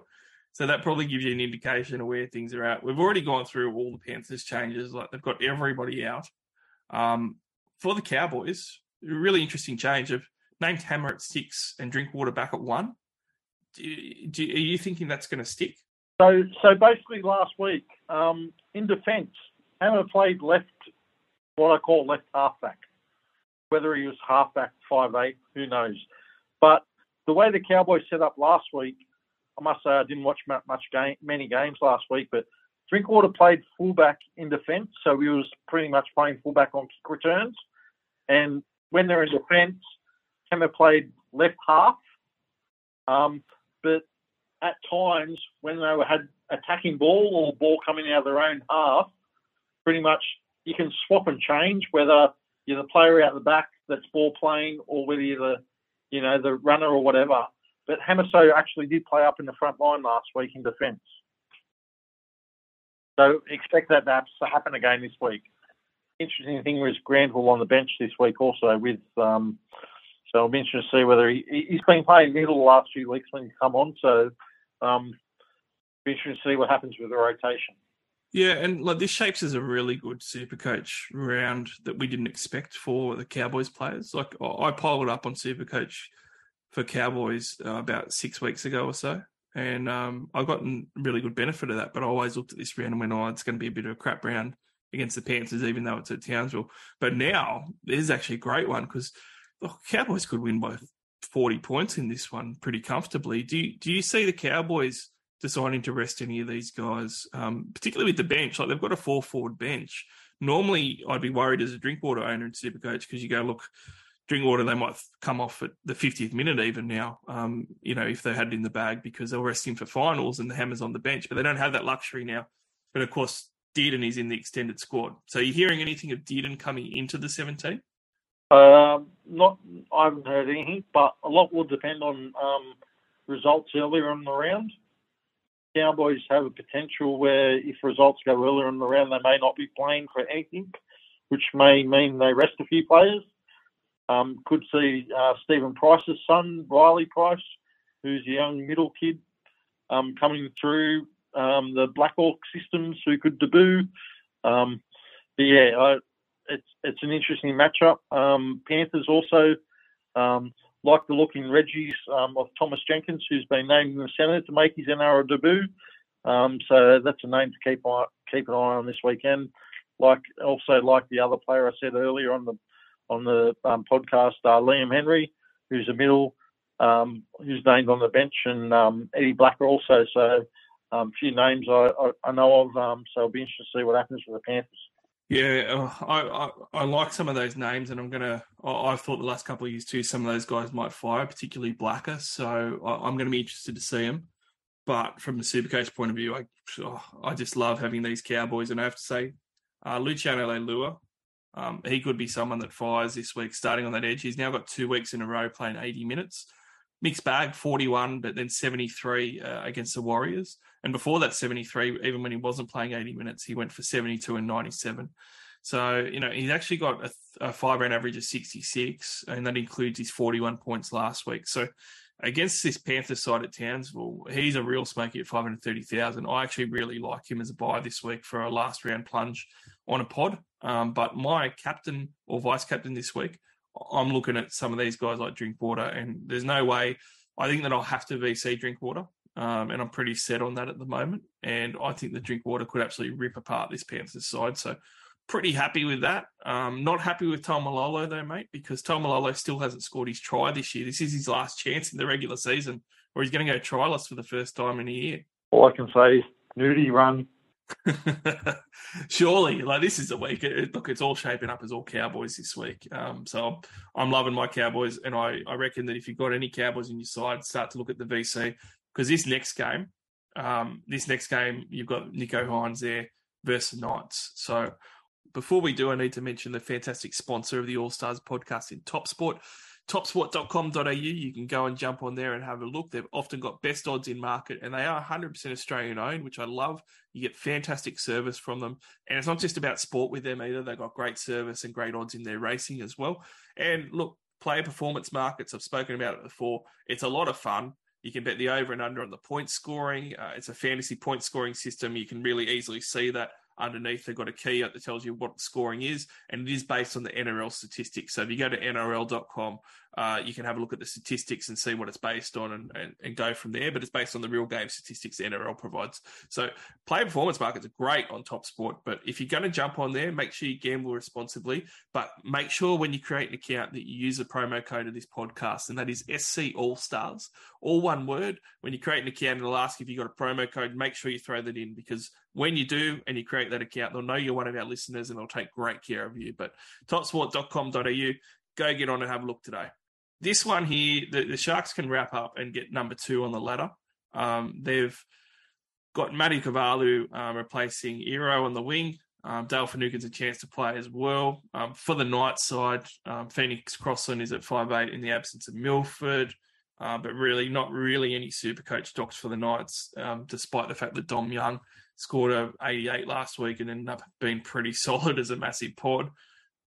B: So that probably gives you an indication of where things are at. We've already gone through all the Panthers changes, like they've got everybody out. Um, for the Cowboys, really interesting change of named Hammer at six and Drinkwater back at one. Do, are you thinking that's going to stick?
C: So, so basically, last week, um, in defence, Hammer played left, what I call left halfback. Whether he was halfback, five eight, who knows? But the way the Cowboys set up last week, I must say I didn't watch much game, many games last week, but Drinkwater played fullback in defence, so he was pretty much playing fullback on kick returns. And when they're in defence, Hammer played left half. Um, but at times, when they had attacking ball or ball coming out of their own half, pretty much you can swap and change whether you're the player out the back that's ball playing or whether you're the, you know, the runner or whatever. But Hamiso actually did play up in the front line last week in defence. So expect that to happen again this week. Interesting thing was Granville on the bench this week also with. Um, so I'm interested to see whether he he's been playing middle the last few weeks when he come on. So um, be interesting to see what happens with the rotation.
B: Yeah, and like this shapes as a really good super coach round that we didn't expect for the Cowboys players. Like I piled up on super coach for Cowboys uh, about six weeks ago or so. And um, I got really good benefit of that. But I always looked at this round and went, oh, it's going to be a bit of a crap round against the Panthers, even though it's at Townsville. But now this is actually a great one because the Cowboys could win by 40 points in this one pretty comfortably. Do you, do you see the Cowboys deciding to rest any of these guys, um, particularly with the bench? Like they've got a four forward bench. Normally, I'd be worried as a Drinkwater owner in Supercoach because you go, look, Drinkwater, they might come off at the 50th minute even now, um, you know, if they had it in the bag because they'll rest him for finals and the hammer's on the bench, but they don't have that luxury now. But of course, Dearden is in the extended squad. So are you hearing anything of Dearden coming into the 17?
C: Um, not, I haven't heard anything, but a lot will depend on um, results earlier in the round. Cowboys have a potential where if results go earlier in the round, they may not be playing for anything, which may mean they rest a few players. Um, could see uh, Stephen Price's son, Riley Price, who's a young middle kid, um, coming through um, the Black Hawk systems who could debut. Um, but yeah, I, it's it's an interesting matchup. Um, Panthers also um, like the look in Reggie's um, of Thomas Jenkins, who's been named in the centre to make his NRL debut. Um, so that's a name to keep eye, keep an eye on this weekend. Like also like the other player I said earlier on the on the um, podcast, uh, Liam Henry, who's a middle, um, who's named on the bench, and Eddie Blacker also. So a few names I, I, I know of. So it'll be interesting to see what happens with the Panthers.
B: Yeah, uh, I, I, I like some of those names, and I'm gonna. I, have thought the last couple of years too, some of those guys might fire, particularly Blacker. So I, am going to be interested to see him. But from the Supercoach point of view, I oh, I just love having these Cowboys, and I have to say, uh, Luciano Leilua um, he could be someone that fires this week, starting on that edge. He's now got two weeks in a row playing 80 minutes. Mixed bag, 41, but then 73 uh, against the Warriors. And before that 73, even when he wasn't playing 80 minutes, he went for 72 and 97. So, you know, he's actually got a, a five round average of 66, and that includes his 41 points last week. So, against this Panther side at Townsville, he's a real smoky at 530,000. I actually really like him as a buy this week for a last round plunge on a pod. Um, but my captain or vice captain this week, I'm looking at some of these guys like Drinkwater, and there's no way. I think that I'll have to VC Drinkwater, um, and I'm pretty set on that at the moment. And I think that Drinkwater could absolutely rip apart this Panthers side. So pretty happy with that. Um, not happy with Taumalolo though, mate, because Taumalolo still hasn't scored his try this year. This is his last chance in the regular season, where he's going to go tryless for the first time in a year.
C: All I can say is nudie run.
B: Surely, like this is a week. It, look, it's all shaping up as all Cowboys this week. Um, so I'm, I'm loving my Cowboys, and I, I reckon that if you've got any Cowboys in your side, start to look at the VC because this next game, um, this next game, you've got Nicho Hynes there versus Knights. So before we do, I need to mention the fantastic sponsor of the All Stars podcast in Top Sport topsport.com.au. You can go and jump on there and have a look. They've often got best odds in market and they are 100% Australian owned, which I love. You get fantastic service from them. And it's not just about sport with them either. They've got great service and great odds in their racing as well. And look, player performance markets, I've spoken about it before. It's a lot of fun. You can bet the over and under on the point scoring. Uh, it's a fantasy point scoring system. You can really easily see that underneath they've got a key that tells you what the scoring is and it is based on the nrl statistics. So if you go to nrl.com uh, you can have a look at the statistics and see what it's based on and, and, and, go from there but it's based on the real game statistics the nrl provides. So player performance markets are great on top sport but if you're going to jump on there make sure you gamble responsibly but make sure when you create an account that you use the promo code of this podcast and that is sc all stars all one word. When you create an account it'll ask if you've got a promo code make sure you throw that in because when you do and you create that account, they'll know you're one of our listeners and they'll take great care of you. But topsport.com.au, go get on and have a look today. This one here, the, the Sharks can wrap up and get number two on the ladder. Um, they've got Matty Ikuvalu um, replacing Iro on the wing. Um, Dale Finucane's a chance to play as well. Um, for the Knight side, um, Phoenix Crossland is at five eight in the absence of Milford. Uh, but really, not really any super coach docs for the Knights, um, despite the fact that Dom Young scored a 88 last week and ended up being pretty solid as a massive pod.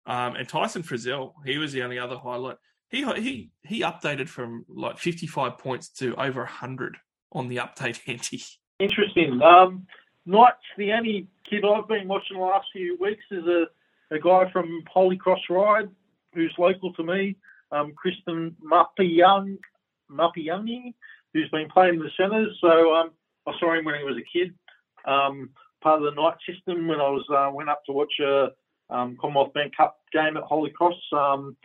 B: Um, and Tyson Frizell, he was the only other highlight. He he he updated from like 55 points to over 100 on the update ante.
C: Interesting. Um, Knights, the only kid I've been watching the last few weeks is a, a guy from Holy Cross Ryde who's local to me, um, Kristen Young, Youngie, who's been playing the centres. So um, I saw him when he was a kid um, part of the Knight system when I was uh, went up to watch a um, Commonwealth Bank Cup game at Holy Cross. Um,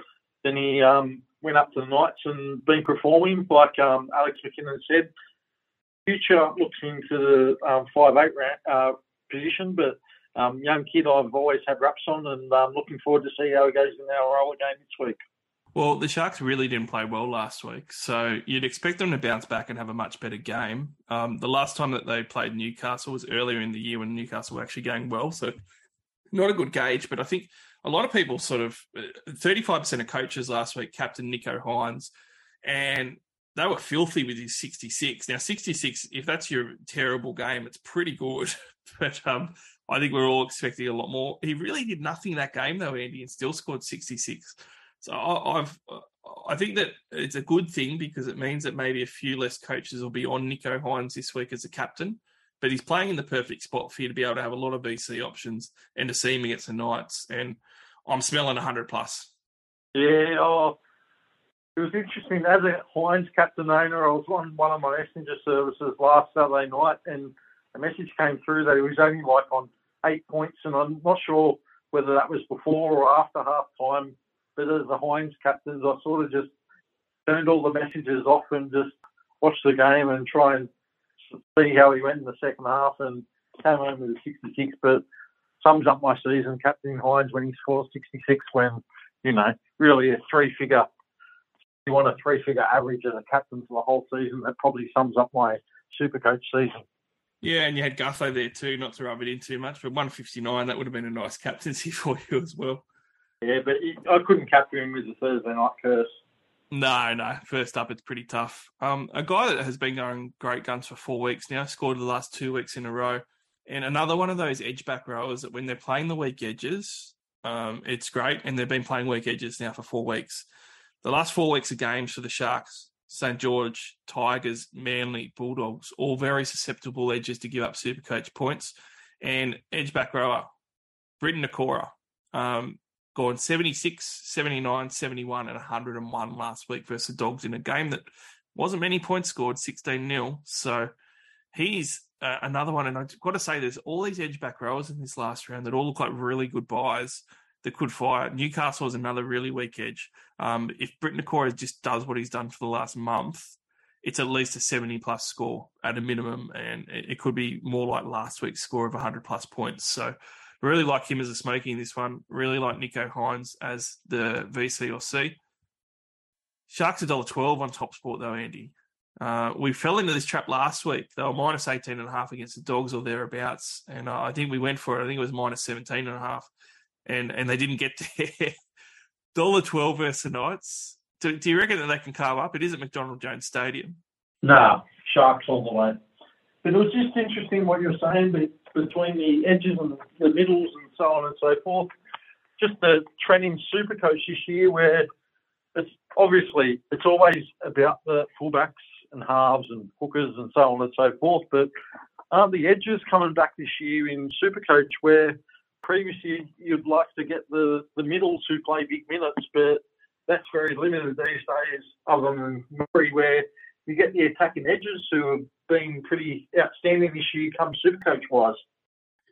C: then he um, went up to the Knights and been performing, like um, Alex McKinnon said. Future looks into the um, five eight uh, position, but um, young kid I've always had raps on, and um, looking forward to see how he goes in our roller game this week.
B: Well, the Sharks really didn't play well last week, so you'd expect them to bounce back and have a much better game. Um, the last time that they played Newcastle was earlier in the year when Newcastle were actually going well, so not a good gauge. But I think a lot of people sort of uh, thirty-five percent of coaches last week captain Nicho Hynes, and they were filthy with his sixty-six. Now, sixty-six, if that's your terrible game, it's pretty good. but um, I think we're all expecting a lot more. He really did nothing that game though, Andy, and still scored sixty-six. So I, I've I think that it's a good thing because it means that maybe a few less coaches will be on Nicho Hynes this week as a captain. But he's playing in the perfect spot for you to be able to have a lot of VC options and to see him against the Knights. And I'm smelling 100 plus.
C: Yeah, oh, it was interesting. As a Hynes captain owner, I was on one of my messenger services last Saturday night, and a message came through that he was only like on eight points, and I'm not sure whether that was before or after half time as the Hynes captains, I sort of just turned all the messages off and just watched the game and try and see how he went in the second half and came home with a 66. But sums up my season, Captain Hynes, when he scores 66 when, you know, really a three figure, you want a three figure average as a captain for the whole season. That probably sums up my super coach season.
B: Yeah, and you had Gutho there too, not to rub it in too much, but 159, that would have been a nice captaincy for you as well.
C: Yeah, but I couldn't capture him with the Thursday night curse.
B: No, no. First up, it's pretty tough. Um, a guy that has been going great guns for four weeks now, scored the last two weeks in a row, and another one of those edge back rowers that when they're playing the weak edges, um, it's great, and they've been playing weak edges now for four weeks. The last four weeks of games for the Sharks, St George, Tigers, Manly, Bulldogs, all very susceptible edges to give up super coach points, and edge back rower, Briton Nikora. Um, gone 76, 79, 71, and 101 last week versus the Dogs in a game that wasn't many points scored, 16 0. So he's uh, another one. And I've got to say, there's all these edge back rowers in this last round that all look like really good buys that could fire. Newcastle is another really weak edge. Um, if Briton Nikora just does what he's done for the last month, it's at least a 70 plus score at a minimum, and it could be more like last week's score of 100 plus points. So, really like him as a smoking this one. Really like Nicho Hynes as the VC or C. Sharks $1.12 on top sport, though, Andy. Uh, we fell into this trap last week. They were minus 18 and a half against the Dogs or thereabouts. And uh, I think we went for it. I think it was minus 17 and a half. And, and they didn't get there. $1.12 versus the Knights. Do, do, you reckon that they can carve up? It is at McDonald Jones Stadium.
D: No, Sharks all the way. But it was just interesting what you're saying between the edges and the middles and so on and so forth. Just the trend in Supercoach this year where it's obviously it's always about the fullbacks and halves and hookers and so on and so forth. But aren't the edges coming back this year in Supercoach where previously you'd like to get the, the middles who play big minutes, but that's very limited these days, other than Murray, where you get the attacking edges who been pretty outstanding this year, come Supercoach wise.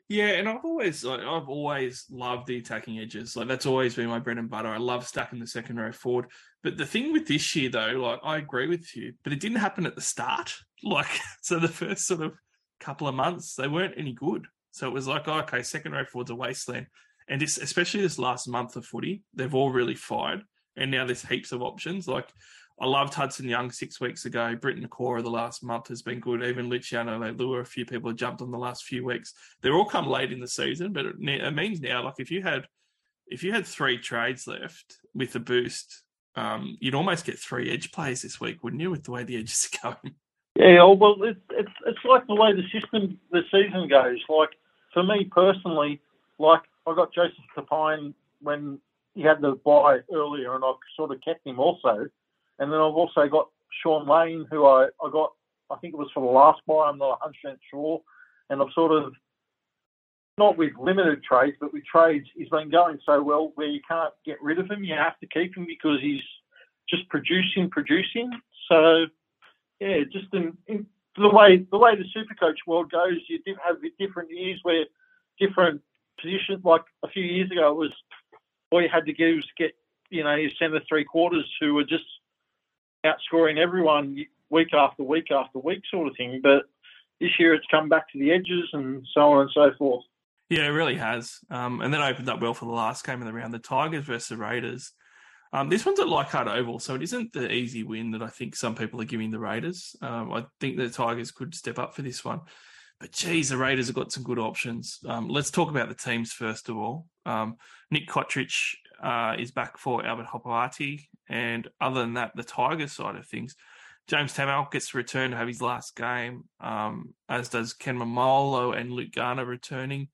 B: Yeah, and I've always like, I've always loved the attacking edges. Like that's always been my bread and butter. I love stacking the second row forward. But the thing with this year though, like I agree with you, but it didn't happen at the start. Like so the first sort of couple of months, they weren't any good. So it was like, oh, okay, second row forward's a wasteland. And this, especially this last month of footy, they've all really fired. And now there's heaps of options. Like I loved Hudson Young six weeks ago. Briton Nikora the last month has been good. Even Luciano Leilua, a few people have jumped on the last few weeks. They're all come late in the season, but it, means now, like if you had if you had three trades left with a boost, um, you'd almost get three edge plays this week, wouldn't you, with the way the edges are going?
C: Yeah, well, it's it's it's like the way the system the season goes. Like for me personally, like I got Joseph Tapine when he had the buy earlier, and I sort of kept him also. And then I've also got Sean Lane, who I, I got, I think it was for the last buy, I'm not 100% sure. And I've sort of, not with limited trades, but with trades, he's been going so well where you can't get rid of him. You have to keep him because he's just producing, producing. So, yeah, just in, in the way the way the Supercoach world goes, you did have different years where different positions. Like a few years ago, it was all you had to do was get you know your centre three quarters who were just outscoring everyone week after week after week, sort of thing. But this year it's come back to the edges and so on and so forth.
B: Yeah, it really has. Um, and that opened up well for the last game of the round, the Tigers versus the Raiders. Um, this one's at Leichhardt Oval, so it isn't the easy win that I think some people are giving the Raiders. Um, I think the Tigers could step up for this one. But geez, the Raiders have got some good options. Um, let's talk about the teams first of all. Um, Nick Cotric uh, is back for Albert Hopoate. And other than that, the Tigers side of things, James Tamou gets to return to have his last game, um, as does Ken Maumalo and Luke Garner returning.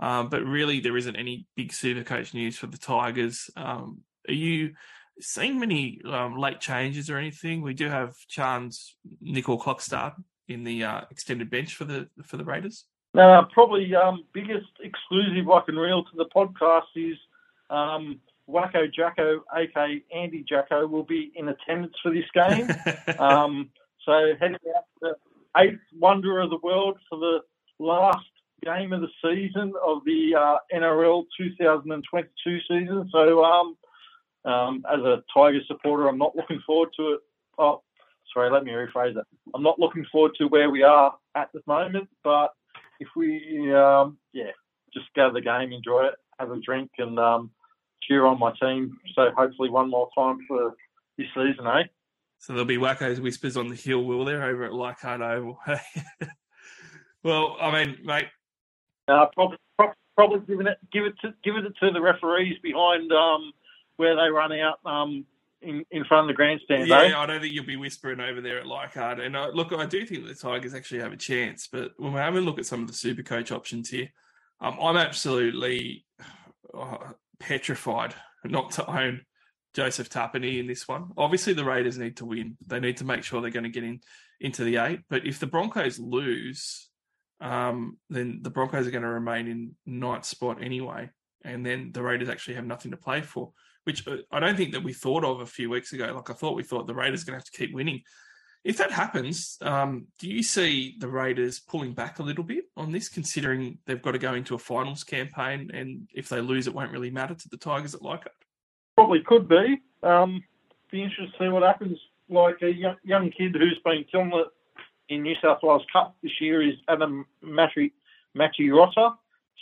B: Um, but really, there isn't any big super coach news for the Tigers. Um, are you seeing many um, late changes or anything? We do have Chance Nickel Clockstar in the uh, extended bench for the for the Raiders.
C: Uh, probably um, biggest exclusive I can reel to the podcast is um, Wacko Jacko, aka Andy Jacko, will be in attendance for this game. um, so heading out to the eighth wonder of the world for the last game of the season of the uh, NRL 2022 season. So um, um, as a Tiger supporter, I'm not looking forward to it. Oh, sorry, let me rephrase that. I'm not looking forward to where we are at the moment, but if we, um, yeah, just go to the game, enjoy it, have a drink, and cheer on my team. So hopefully one more time for this season, eh?
B: So there'll be Wacko's whispers on the hill, will there, over at Leichhardt Oval? well, I mean, mate.
C: Uh, probably, probably giving it, give it to, give it to the referees behind um, where they run out um, in, in front of the grandstand.
B: Yeah,
C: eh?
B: I don't think you'll be whispering over there at Leichhardt. And uh, look, I do think the Tigers actually have a chance. But when we have a look at some of the super coach options here, um, I'm absolutely uh, petrified not to own Joseph Tapine in this one. Obviously, the Raiders need to win. They need to make sure they're going to get in into the eight. But if the Broncos lose, um, then the Broncos are going to remain in ninth spot anyway, and then the Raiders actually have nothing to play for. Which uh, I don't think that we thought of a few weeks ago. Like I thought we thought the Raiders going to have to keep winning if that happens, um, do you see the Raiders pulling back a little bit on this, considering they've got to go into a finals campaign, and if they lose, it won't really matter to the Tigers at Leichhardt?
C: Probably could be. Um, be interested to see what happens like a young, young kid who's been killing it in New South Wales Cup this year is Adam Matty Rotter.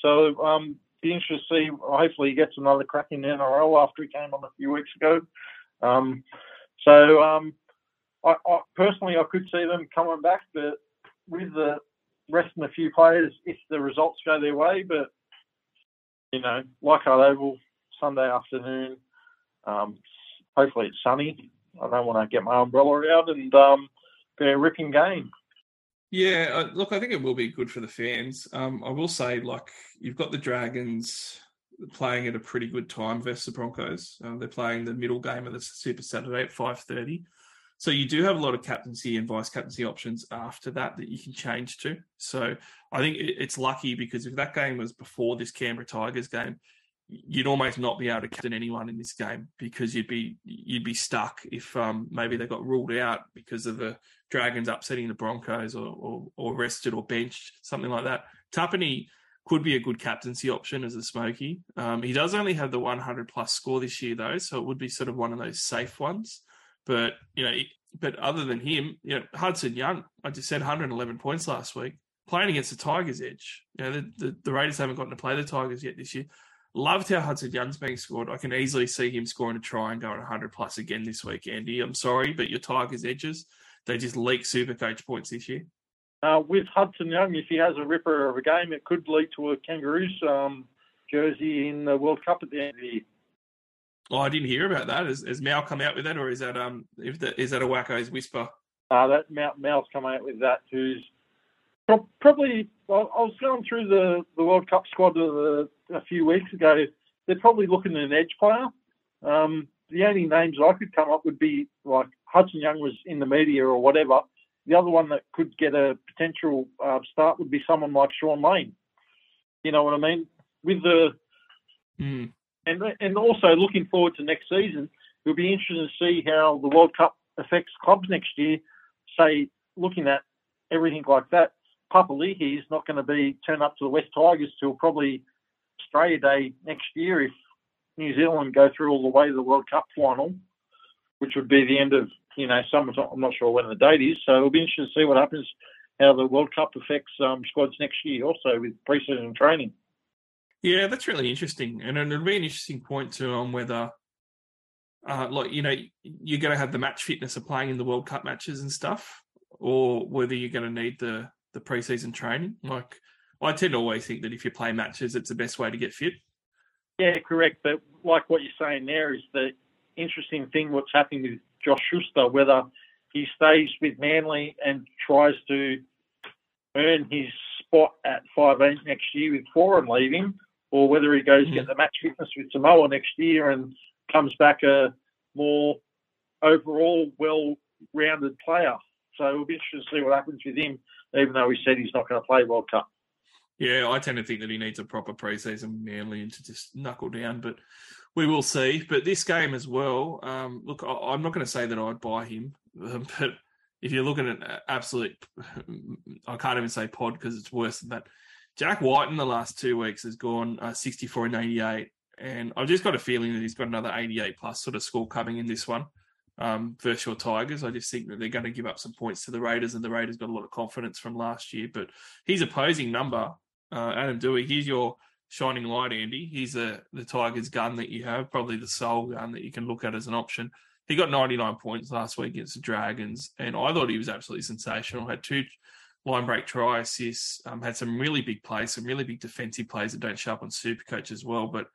C: So um, be interested to see. Hopefully, he gets another crack in the NRL after he came on a few weeks ago. Um, so um, I, I, personally, I could see them coming back, but with the resting a few players if the results go their way. But you know, Leichhardt Oval Sunday afternoon. Um, hopefully, it's sunny. I don't want to get my umbrella out and um, be a ripping game.
B: Yeah, uh, look, I think it will be good for the fans. Um, I will say, like, you've got the Dragons playing at a pretty good time versus the Broncos. Um, they're playing the middle game of the Super Saturday at five thirty. So you do have a lot of captaincy and vice captaincy options after that that you can change to. So I think it's lucky because if that game was before this Canberra Tigers game, you'd almost not be able to captain anyone in this game because you'd be you'd be stuck if um, maybe they got ruled out because of the Dragons upsetting the Broncos or, or, or rested or benched something like that. Tapine could be a good captaincy option as a smoky. Um, he does only have the 100 plus score this year though, so it would be sort of one of those safe ones. But you know, but other than him, you know, Hudson Young, I just said 111 points last week playing against the Tigers edge. You know, the, the, the Raiders haven't gotten to play the Tigers yet this year. Loved how Hudson Young's being scored. I can easily see him scoring a try and going 100 plus again this week, Andy. I'm sorry, but your Tigers edges, they just leak super coach points this year.
C: Uh, with Hudson Young, if he has a ripper of a game, it could lead to a Kangaroos um, jersey in the World Cup at the end of the year.
B: Oh, I didn't hear about that. Has, has Mal come out with that, or is that um, if the, is that a wacko's whisper?
C: Uh, that Mal, Mal's come out with that. Who's probably I was going through the, the World Cup squad a, a few weeks ago. They're probably looking at an edge player. Um, the only names I could come up would be like Hudson Young was in the media or whatever. The other one that could get a potential uh, start would be someone like Sean Lane. You know what I mean? With the
B: mm.
C: And and also looking forward to next season, it'll be interesting to see how the World Cup affects clubs next year. Say, looking at everything like that, Papali'i is not going to be turned up to the West Tigers till probably Australia Day next year if New Zealand go through all the way to the World Cup final, which would be the end of you know summertime. I'm not sure when the date is, so it'll be interesting to see what happens, how the World Cup affects um, squads next year, also with preseason training.
B: Yeah, that's really interesting, and it'll be an interesting point too on whether, uh, like you know, you're going to have the match fitness of playing in the World Cup matches and stuff, or whether you're going to need the the preseason training. Like I tend to always think that if you play matches, it's the best way to get fit.
C: Yeah, correct. But like what you're saying there is the interesting thing what's happening with Josh Schuster, whether he stays with Manly and tries to earn his spot at 5'8 next year with Foran leaving, or whether he goes mm-hmm. get the match fitness with Samoa next year and comes back a more overall well-rounded player. So it'll be interesting to see what happens with him even though he said he's not going to play World Cup.
B: Yeah, I tend to think that he needs a proper preseason Manly and to just knuckle down, but we will see. But this game as well, um, look, I, am not going to say that I'd buy him, but if you're looking at absolute, I can't even say pod because it's worse than that. Jack Wighton in the last two weeks has gone uh, 64 and 88, and I've just got a feeling that he's got another 88 plus sort of score coming in this one um, versus your Tigers. I just think that they're going to give up some points to the Raiders, and the Raiders got a lot of confidence from last year. But his opposing number, uh, Adam Doueihi, he's your shining light, Andy. He's the the Tigers' gun that you have, probably the sole gun that you can look at as an option. He got 99 points last week against the Dragons, and I thought he was absolutely sensational. Had two line break try assists, um, had some really big plays, some really big defensive plays that don't show up on Supercoach as well. But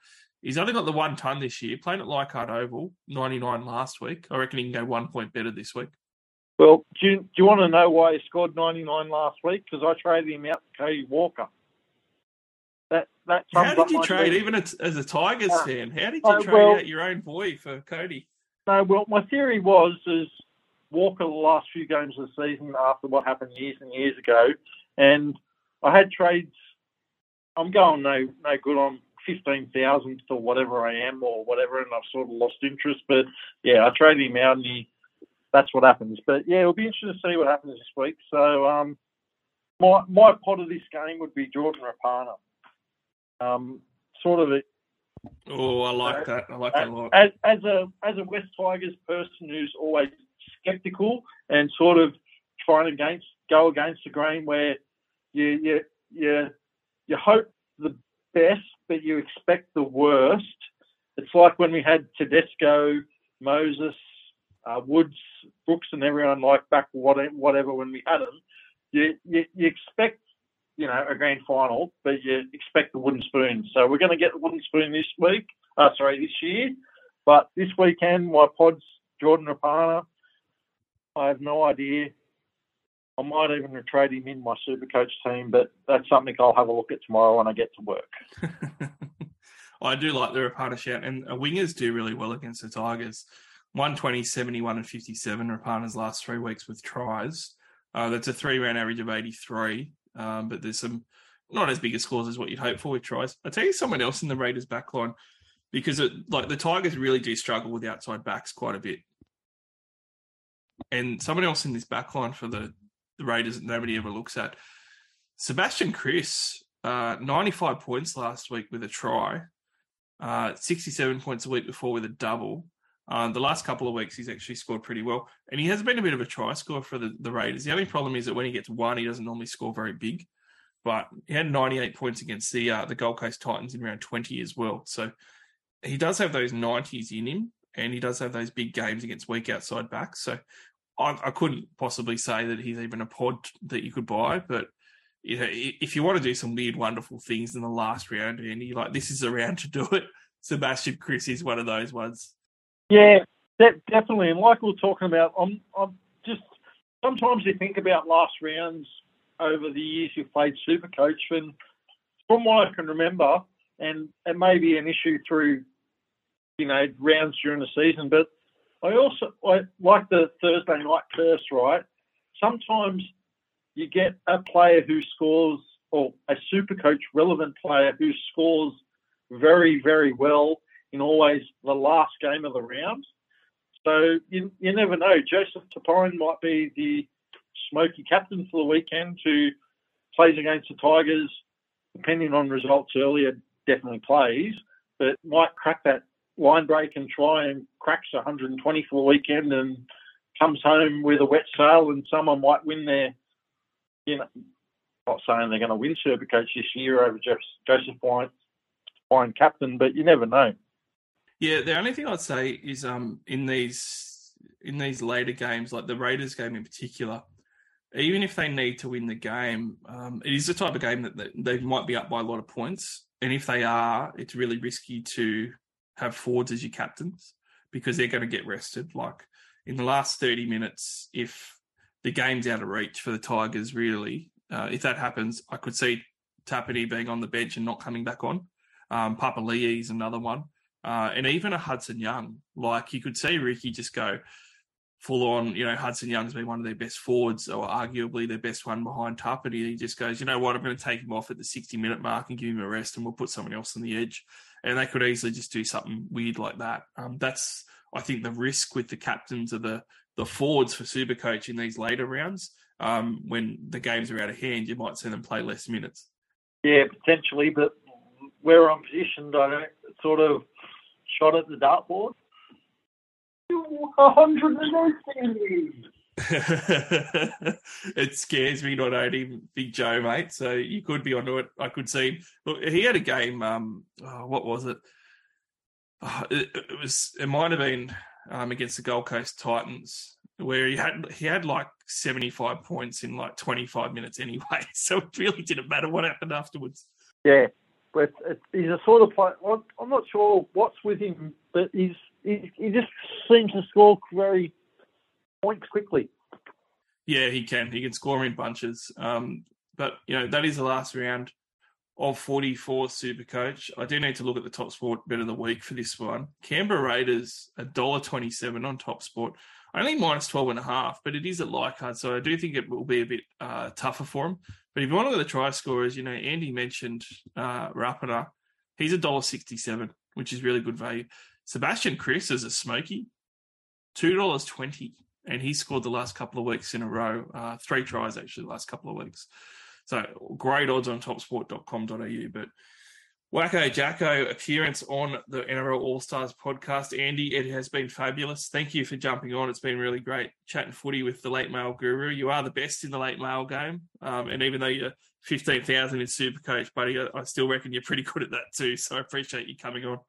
B: He's only got the one ton this year, playing at Leichhardt Oval, 99 last week. I reckon he can go one point better this week.
C: Well, do you, do you want to know why he scored 99 last week? Because I traded him out to Cody Walker. That, that
B: How did you trade, even as, as a Tigers uh, fan? How did you uh, trade well, out your own boy for Cody?
C: No, well, my theory was is Walker the last few games of the season after what happened years and years ago, and I had trades. I'm going no no good on fifteen thousand or whatever I am or whatever, and I've sort of lost interest. But yeah, I traded him out, and he, that's what happens. But yeah, it'll be interesting to see what happens this week. So um, my my pot of this game would be Jordan Rapana. Um, sort of a,
B: Oh, I like that. I like that a lot.
C: As, as a as a West Tigers person who's always skeptical and sort of trying against go against the grain where you you you you hope the best but you expect the worst. It's like when we had Tedesco, Moses, uh, Woods, Brooks, and everyone like back whatever when we had them. You, you you expect you know a grand final, but you expect the wooden spoon. So we're going to get the wooden spoon this week. Uh, sorry, this year. But this weekend, my pod's Jordan Rapana. I have no idea. I might even trade him in my super coach team, but that's something I'll have a look at tomorrow when I get to work.
B: I do like the Rapana shout, and wingers do really well against the Tigers. 120, 71, and 57 Rapana's last three weeks with tries. Uh, that's a three round average of 83, um, but there's some not as big a scores as what you'd hope for with tries. I'll tell you someone else in the Raiders backline because it, like the Tigers really do struggle with outside backs quite a bit. And someone else in this backline for the, the Raiders that nobody ever looks at, Sebastian Kris, uh, 95 points last week with a try, uh, 67 points a week before with a double. Uh, the last couple of weeks, he's actually scored pretty well. And he has been a bit of a try scorer for the, the Raiders. The only problem is that when he gets one, he doesn't normally score very big. But he had 98 points against the uh, the Gold Coast Titans in round 20 as well. So he does have those 90s in him, and he does have those big games against weak outside backs. So I, I couldn't possibly say that he's even a pod that you could buy, but you know, if you want to do some weird, wonderful things in the last round, and you like this is a round to do it. Sebastian Kris is one of those ones.
C: Yeah, de- definitely. And like we were talking about, I'm, I'm just sometimes you think about last rounds over the years you've played Super Coach, and from what I can remember, and it may be an issue through you know rounds during the season. But I also I like the Thursday night curse, right? Sometimes you get a player who scores, or a super coach relevant player who scores very, very well in always the last game of the round. So you, you never know. Joseph Tapine might be the smoky captain for the weekend who plays against the Tigers, depending on results earlier, definitely plays, but might crack that line break and try and cracks 120 for the weekend and comes home with a wet sail and someone might win their, you know, not saying they're going to win Supercoach this year over Joseph Wine, Wine captain, but you never know.
B: Yeah, the only thing I'd say is um in these in these later games, like the Raiders game in particular, even if they need to win the game, um, it is the type of game that they, they might be up by a lot of points, and if they are, it's really risky to have forwards as your captains because they're going to get rested. Like in the last 30 minutes, if the game's out of reach for the Tigers, really, uh, if that happens, I could see Tapine being on the bench and not coming back on. Um, Papali'i is another one. Uh, and even a Hudson Young. Like you could see Ricky just go full on, you know, Hudson Young's been one of their best forwards, or arguably their best one behind Tapine. He just goes, you know what, I'm going to take him off at the 60 minute mark and give him a rest, and we'll put someone else on the edge and they could easily just do something weird like that. Um, that's I think the risk with the captains of the the forwards for Super Coach in these later rounds. Um, when the games are out of hand, you might see them play less minutes.
C: Yeah, potentially, but where I'm positioned, I don't sort of shot at the dartboard. 180.
B: it scares me not owning Big Joe, mate. So you could be onto it. I could see. Look, he had a game. Um, oh, what was it? Oh, it? it? was. It might have been um, against the Gold Coast Titans, where he had he had like seventy five points in like twenty five minutes anyway. So it really didn't matter what happened afterwards.
C: Yeah, but he's a sort of player. I'm not sure what's with him, but he's he, he just seems to score very points quickly.
B: Yeah, he can. He can score in bunches. Um, but you know that is the last round of 44 Super Coach. I do need to look at the Top Sport bet of the week for this one. Canberra Raiders $1.27 on Top Sport. Only minus 12 and a half, but it is at Leichhardt, so I do think it will be a bit uh, tougher for him. But if you want to look at the try scorers, you know, Andy mentioned uh, Rapana. He's $1.67, which is really good value. Sebastian Kris is a smoky, $2.20 and he scored the last couple of weeks in a row, uh, three tries actually the last couple of weeks. So great odds on topsport.com.au. But Wacko Jacko appearance on the NRL All Stars podcast. Andy, it has been fabulous. Thank you for jumping on. It's been really great chatting footy with the late mail guru. You are the best in the late mail game. Um, and even though you're 15,000 in super coach, buddy, I, I, still reckon you're pretty good at that too. So I appreciate you coming on.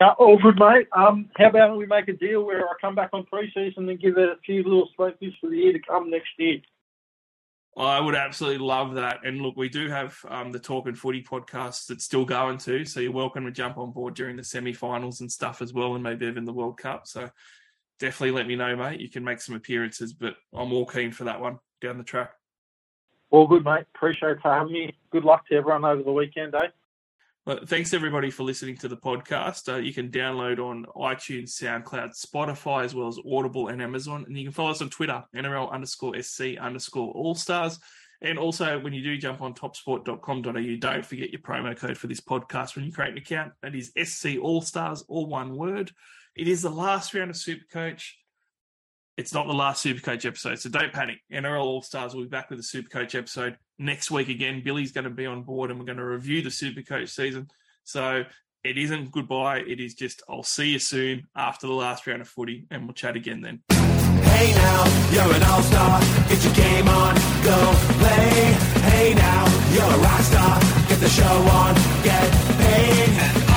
D: Uh, all good, mate. Um, how about we make a deal where I come back on pre-season and give it a few little spokies for the year to come next year?
B: I would absolutely love that. And look, we do have um, the Talk and Footy podcast that's still going too. So you're welcome to jump on board during the semi-finals and stuff as well, and maybe even the World Cup. So definitely let me know, mate. You can make some appearances, but I'm all keen for that one down the track.
D: All good, mate. Appreciate for having me. Good luck to everyone over the weekend, eh?
B: Well, thanks everybody for listening to the podcast. Uh, you can download on iTunes, SoundCloud, Spotify, as well as Audible and Amazon. And you can follow us on Twitter, NRL underscore SC underscore All Stars. And also, when you do jump on topsport.com.au, don't forget your promo code for this podcast when you create an account. That is SC All Stars, all one word. It is the last round of Supercoach it's not the last Supercoach episode, so don't panic. NRL All Stars will be back with a Supercoach episode next week again. Billy's going to be on board and we're going to review the Supercoach season. So it isn't goodbye. It is just, I'll see you soon after the last round of footy and we'll chat again then.
A: Hey now, you're an all star. Get your game on, go play. Hey now, you're a rock star. Get the show on, get paid.